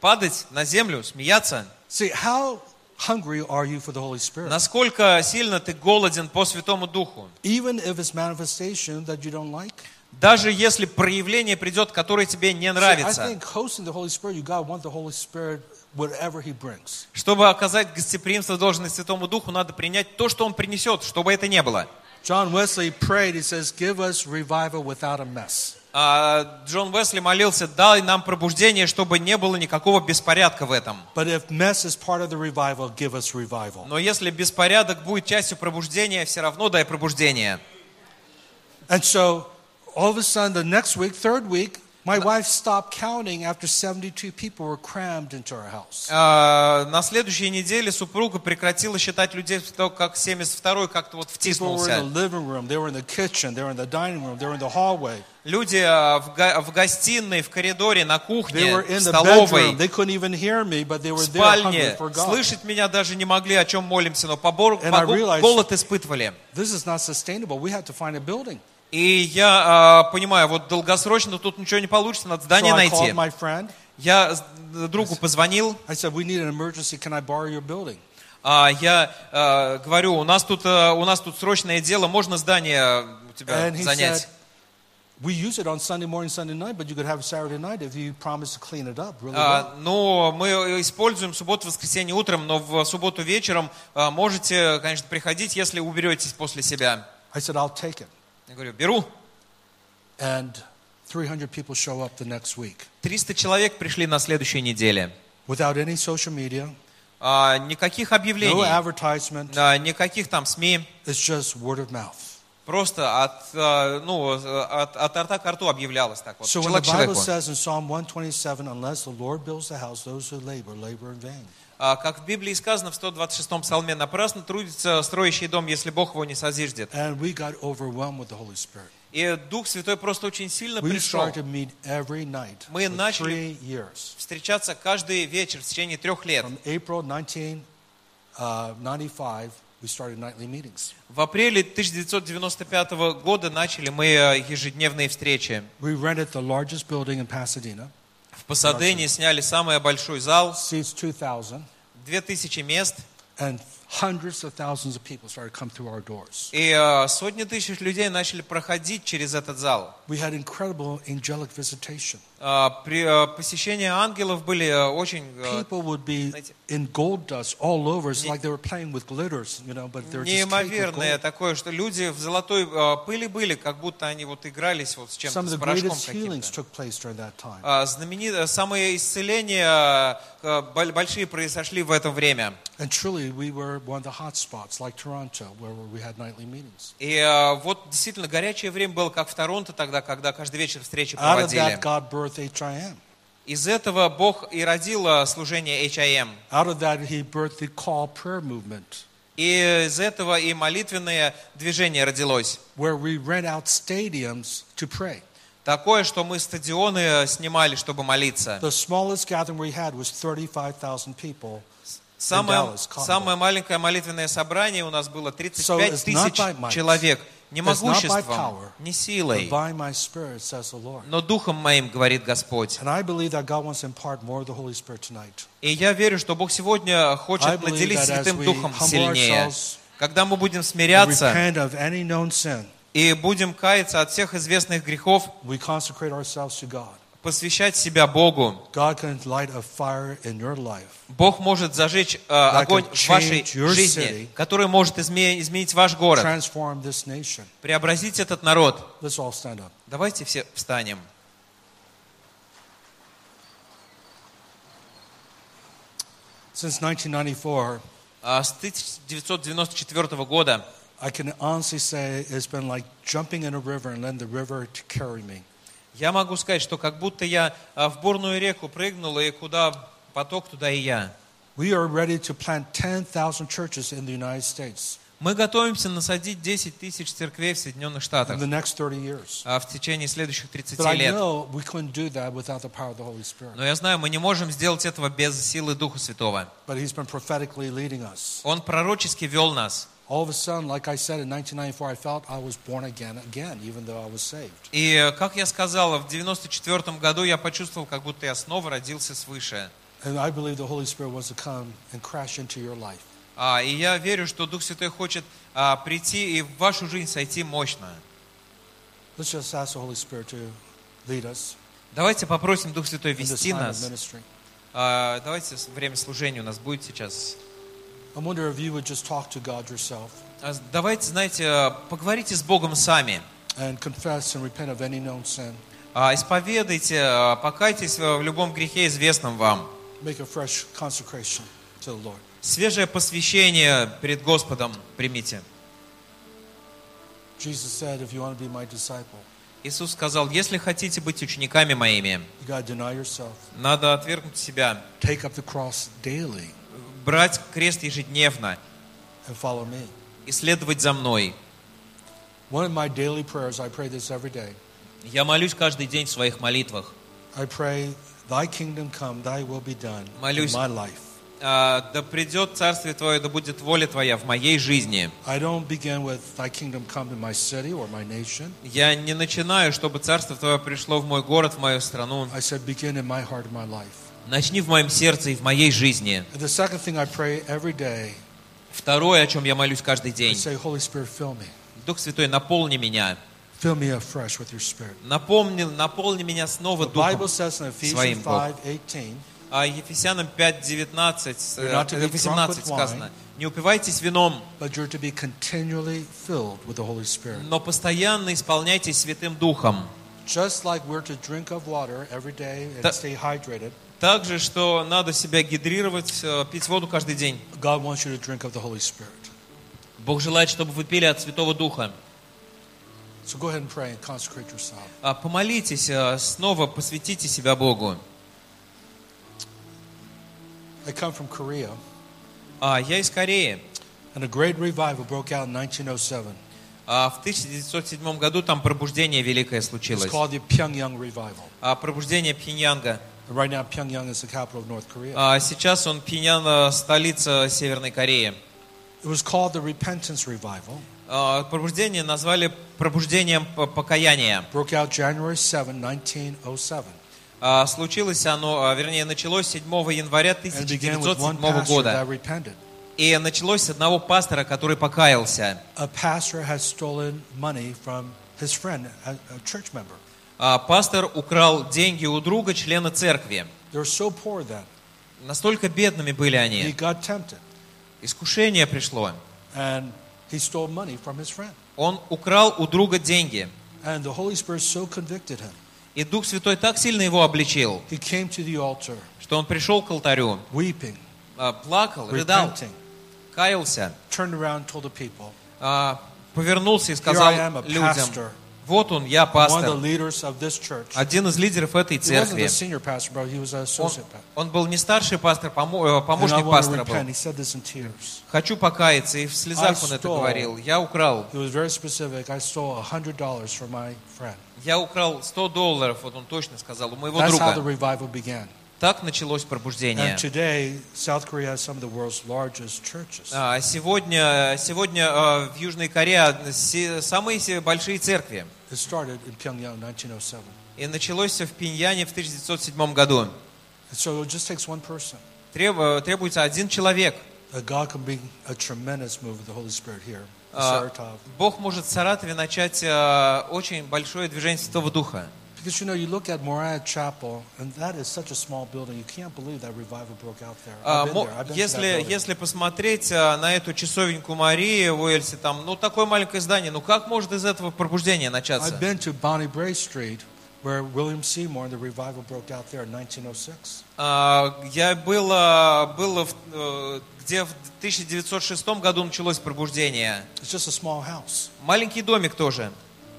Падать на землю, смеяться. See, how hungry are you for the Holy Spirit? Насколько сильно ты голоден по Святому Духу. Even if it's manifestation that you don't like. Даже если проявление придет, которое тебе не нравится. Чтобы оказать гостеприимство должное Святому Духу, надо принять то, что Он принесет, чтобы это не было. John Wesley prayed, he says, Give us revival without a mess. А Джон Уэсли молился, дай нам пробуждение, чтобы не было никакого беспорядка в этом. Revival. Но если беспорядок будет частью пробуждения, все равно дай пробуждение. And so, all of a sudden, the next week, third week, my wife stopped counting after 72 people were crammed into our house. А, на следующей неделе супруга прекратила считать людей, кто как 72-й как-то вот People were in втиснулся. the living room, they were in the kitchen, they were in the dining room, they were in the hallway, Люди а, в, га- в гостиной, в коридоре, на кухне, в столовой, me, в спальне. Слышать меня даже не могли, о чем молимся, но побор, realized- голод испытывали. И я а, понимаю, вот долгосрочно тут ничего не получится, надо So здание called найти. Я с- другу позвонил, а, я а, говорю, у нас тут у нас тут срочное дело, можно здание у тебя And занять? Said, "We use it on Sunday morning, Sunday night, but you could have it Saturday night if you promise to clean it up really well." А, ну, мы используем субботу, воскресенье утром, но в субботу вечером а, можете, конечно, приходить, если уберетесь после себя. I said, "I'll take it." Я говорю, беру. And 300 people show up the next week 300 человек пришли на следующей неделе. without any social media, А, никаких no объявлений, advertisement. а, никаких там СМИ. It's just word of mouth. Просто от, а, ну, от, от рта к рту объявлялось так вот. So when the Bible says in Psalm 127, "Unless the Lord builds the house, those who labor labor in vain." А, Как в Библии сказано в 126-м псалме, напрасно трудится строящий дом, если Бог его не созиждет. And we got overwhelmed with the Holy Spirit. И Дух Святой просто очень сильно пришел. Мы начали-. Встречаться каждый вечер в течение трех лет. From April 1995, В апреле 1995 года начали мы э, ежедневные встречи. В Пасадене сняли самый большой зал, seats 2,000, 2000 мест, and hundreds of thousands of people started to come through our doors. И э, сотни тысяч людей начали проходить через этот зал. We had incredible angelic visitation. А, При э, посещении ангелов были э, очень People would be gold dust all over. It's like they were playing with glitters, you know, but they're just неимоверное такое, что люди в золотой пыли были, как будто они вот игрались вот с чем-то, с порошком каким-то. А, Знаменитые, самые исцеления боль- большие произошли в это время. And truly, we were one of the hot spots, like Toronto, where we had nightly meetings. И вот действительно горячее время было, как в Торонто тогда, когда каждый вечер встречи Out of проводили. that, God birthed HIM. Из этого Бог и родил служение HIM. Out of that, He birthed the call prayer movement, И из этого и молитвенное движение родилось. where we rent out stadiums to pray. Такое, что мы стадионы э, снимали, чтобы молиться. The smallest gathering we had was 35,000 people. Самое, Dallas, самое маленькое молитвенное собрание у нас было So 35 it's not тысяч человек. Не могуществом, не силой, но духом моим, говорит Господь. И я верю, что Бог сегодня хочет наделить Святым Духом сильнее. Когда мы будем смиряться и будем каяться от всех известных грехов, посвящать себя Богу. Бог может зажечь э, огонь в вашей жизни, city. который может изме- изменить ваш город, преобразить этот народ. Давайте все встанем. Since 1994, А С 1994 года I can honestly say it's been like jumping in a river and letting the river to carry me. Я могу сказать, что как будто я а, в бурную реку прыгнул, и куда поток, туда и я. We are ready to plant 10,000 churches in the United States Мы готовимся насадить 10 тысяч церквей в Соединенных Штатах the next 30 years. а, в течение следующих 30 But I лет. Но я знаю, мы не можем сделать этого без силы Духа Святого. Он пророчески вел нас. All of a sudden, like I said, in 1994, I felt I was born again, again, even though I was saved. И, как я сказал, в 94 году я почувствовал, как будто я снова родился свыше. And I believe the Holy Spirit wants to come and crash into your life. И я верю, что Дух Святой хочет а, прийти и в вашу жизнь сойти мощно. Давайте попросим Дух Святой вести нас. А, Давайте время служения у нас будет сейчас. I wonder if you would just talk to God yourself А, Давайте, знаете, а, поговорите с Богом сами. and confess and repent of any known sin. А, Исповедайте, а, покайтесь в в любом грехе, известном вам. Make a fresh consecration to the Lord. Свежее посвящение перед Господом примите. Jesus said, if you want to be my disciple, Иисус сказал, если хотите быть учениками моими, надо отвергнуть себя, take up the cross daily, брать крест ежедневно and follow me. и следовать за мной. One of my daily prayers, I pray this every day. Я молюсь каждый день в своих молитвах. I pray, Thy kingdom come, Thy will be done in Молюсь. my life. А, Да придет Царствие Твое, да будет воля Твоя в моей жизни. I don't begin with Thy kingdom come in my city or my nation. Я не начинаю, чтобы Царство Твое пришло в мой город, в мою страну. I said, begin in my heart my life. Начни в моем сердце и в моей жизни. Второе, о чем я молюсь каждый день. Дух Святой, наполни меня. Fill me afresh with your spirit. Напомни, наполни меня снова The Bible Духом. says in Своим. 5:18, А Ефесянам 5.19, You're not to э, be drunk 18 with сказано. Не упивайтесь вином, но постоянно исполняйтесь Святым Духом. Just like we're to drink of water every day and stay hydrated, Также, что надо себя гидрировать, э, пить воду каждый день. God wants you to drink of the Holy Spirit. Бог желает, чтобы вы пили от Святого Духа. So go ahead and pray and consecrate yourself. А, Помолитесь, э, снова посвятите себя Богу. I come from Korea, А, Я из Кореи. and a great revival broke out in 1907. А, В 1907 году там пробуждение великое It's случилось. called the Pyongyang Revival. А, Пробуждение Пхеньянга. Right now, Pyongyang is the capital of North Korea. А Сейчас он Пхеньян, э, столица Северной Кореи. It was called the Repentance Revival. А, Пробуждение назвали пробуждением покаяния. Broke out January 7, 1907. А, Случилось оно, а, вернее, началось 7 января And it began with one 1907 pastor года. И началось с одного пастора, который покаялся. A pastor had stolen money from his friend, a church member. А пастор украл деньги у друга, члена церкви. Настолько бедными были они. Искушение пришло. Он украл у друга деньги. И Дух Святой так сильно его обличил, что он пришел к алтарю, а, плакал, рыдал, каялся, а, повернулся и сказал людям, вот он, я пастор, один из лидеров этой церкви. Он, он был не старший пастор, помо- э, помощник пастора был. Хочу покаяться, и в слезах он это говорил. Я украл, He was very specific. I stole $100 from my friend. я украл 100 долларов, вот он точно сказал, у моего друга. Так началось пробуждение. And today, South Korea has some of the world's largest churches. А, Сегодня, сегодня э, в Южной Корее самые большие церкви. It started in Pyongyang in 1907. И началось все в Пиньяне в 1907 году. And so it just takes one person. Треб- Требуется один человек. А. Бог может в Саратове начать э, очень большое движение Святого Духа. Because you know, you look at Moriah Chapel, and that is such a small building. You can't believe that revival broke out there. А, I've been there. I've been Если, если посмотреть а, на эту часовеньку Марии в Уэльсе, там, ну, такое маленькое здание, ну, как может из этого пробуждение начаться? I've been to Bonnie Bray Street, where William Seymour and the revival broke out there in 1906. А, Я был, а, был в, э, где в 1906 году началось пробуждение. It's just a small house. Маленький домик тоже.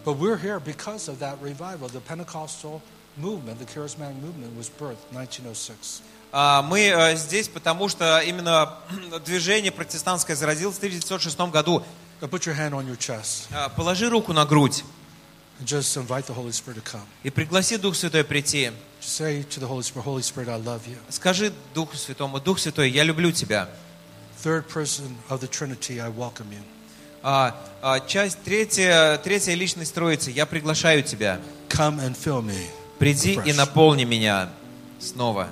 But we're here because of that revival. The Pentecostal movement, the charismatic movement, was birthed in 1906. А, Мы э, здесь, потому что именно движение протестантское зародилось в 1906 году. Now put your hand on your chest А, Положи руку на грудь and just invite the Holy Spirit to come. и пригласи Дух Святой прийти. Just say to the Holy Spirit, Holy Spirit, I love you. Скажи Духу Святому, Дух Святой, я люблю тебя. Third person of the Trinity, I welcome you. А, а, часть третья, третья личность Троицы, я приглашаю тебя. Come and fill me. Приди и наполни меня снова.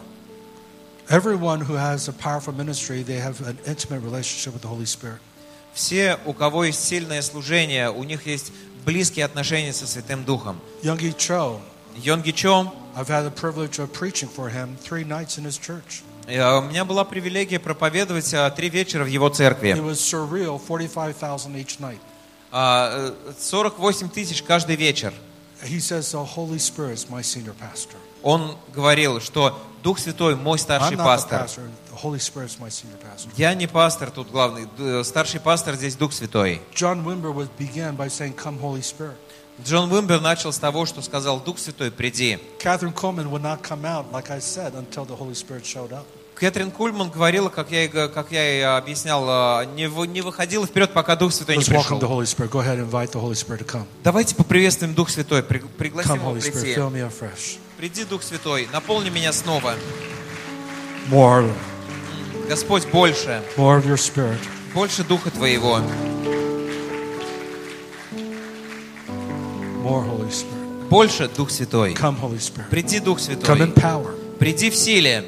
Everyone who has a powerful ministry, they have an intimate relationship with the Holy Spirit. Все, у кого есть сильное служение, у них есть близкие отношения со Святым Духом. Йонги Чо, I've had the privilege of preaching for him three nights in his church. Э, у меня была привилегия проповедовать а, три вечера в его церкви. was surreal, 45,000 each night. А, э, 48 тысяч каждый вечер. Он говорил, что Дух Святой мой старший пастор. Я не пастор тут главный. Старший пастор здесь Дух Святой. John Wimber begin by saying, Come, Holy Spirit. Джон Уимбер начал с того, что сказал, Дух Святой, приди. Кэтрин Кульман говорила, как я, как я и объяснял, а, не, вы- не выходила вперед, пока Дух Святой не Let's пришел. Давайте поприветствуем Дух Святой, при- пригласим Come, его прийти. Приди, Дух Святой, наполни меня снова. More, Господь, больше, more of your Spirit. больше Духа Твоего. More Holy Spirit. Больше Дух Святой. Come, Holy Spirit. Приди, Дух Come in Святой. power. Приди в силе.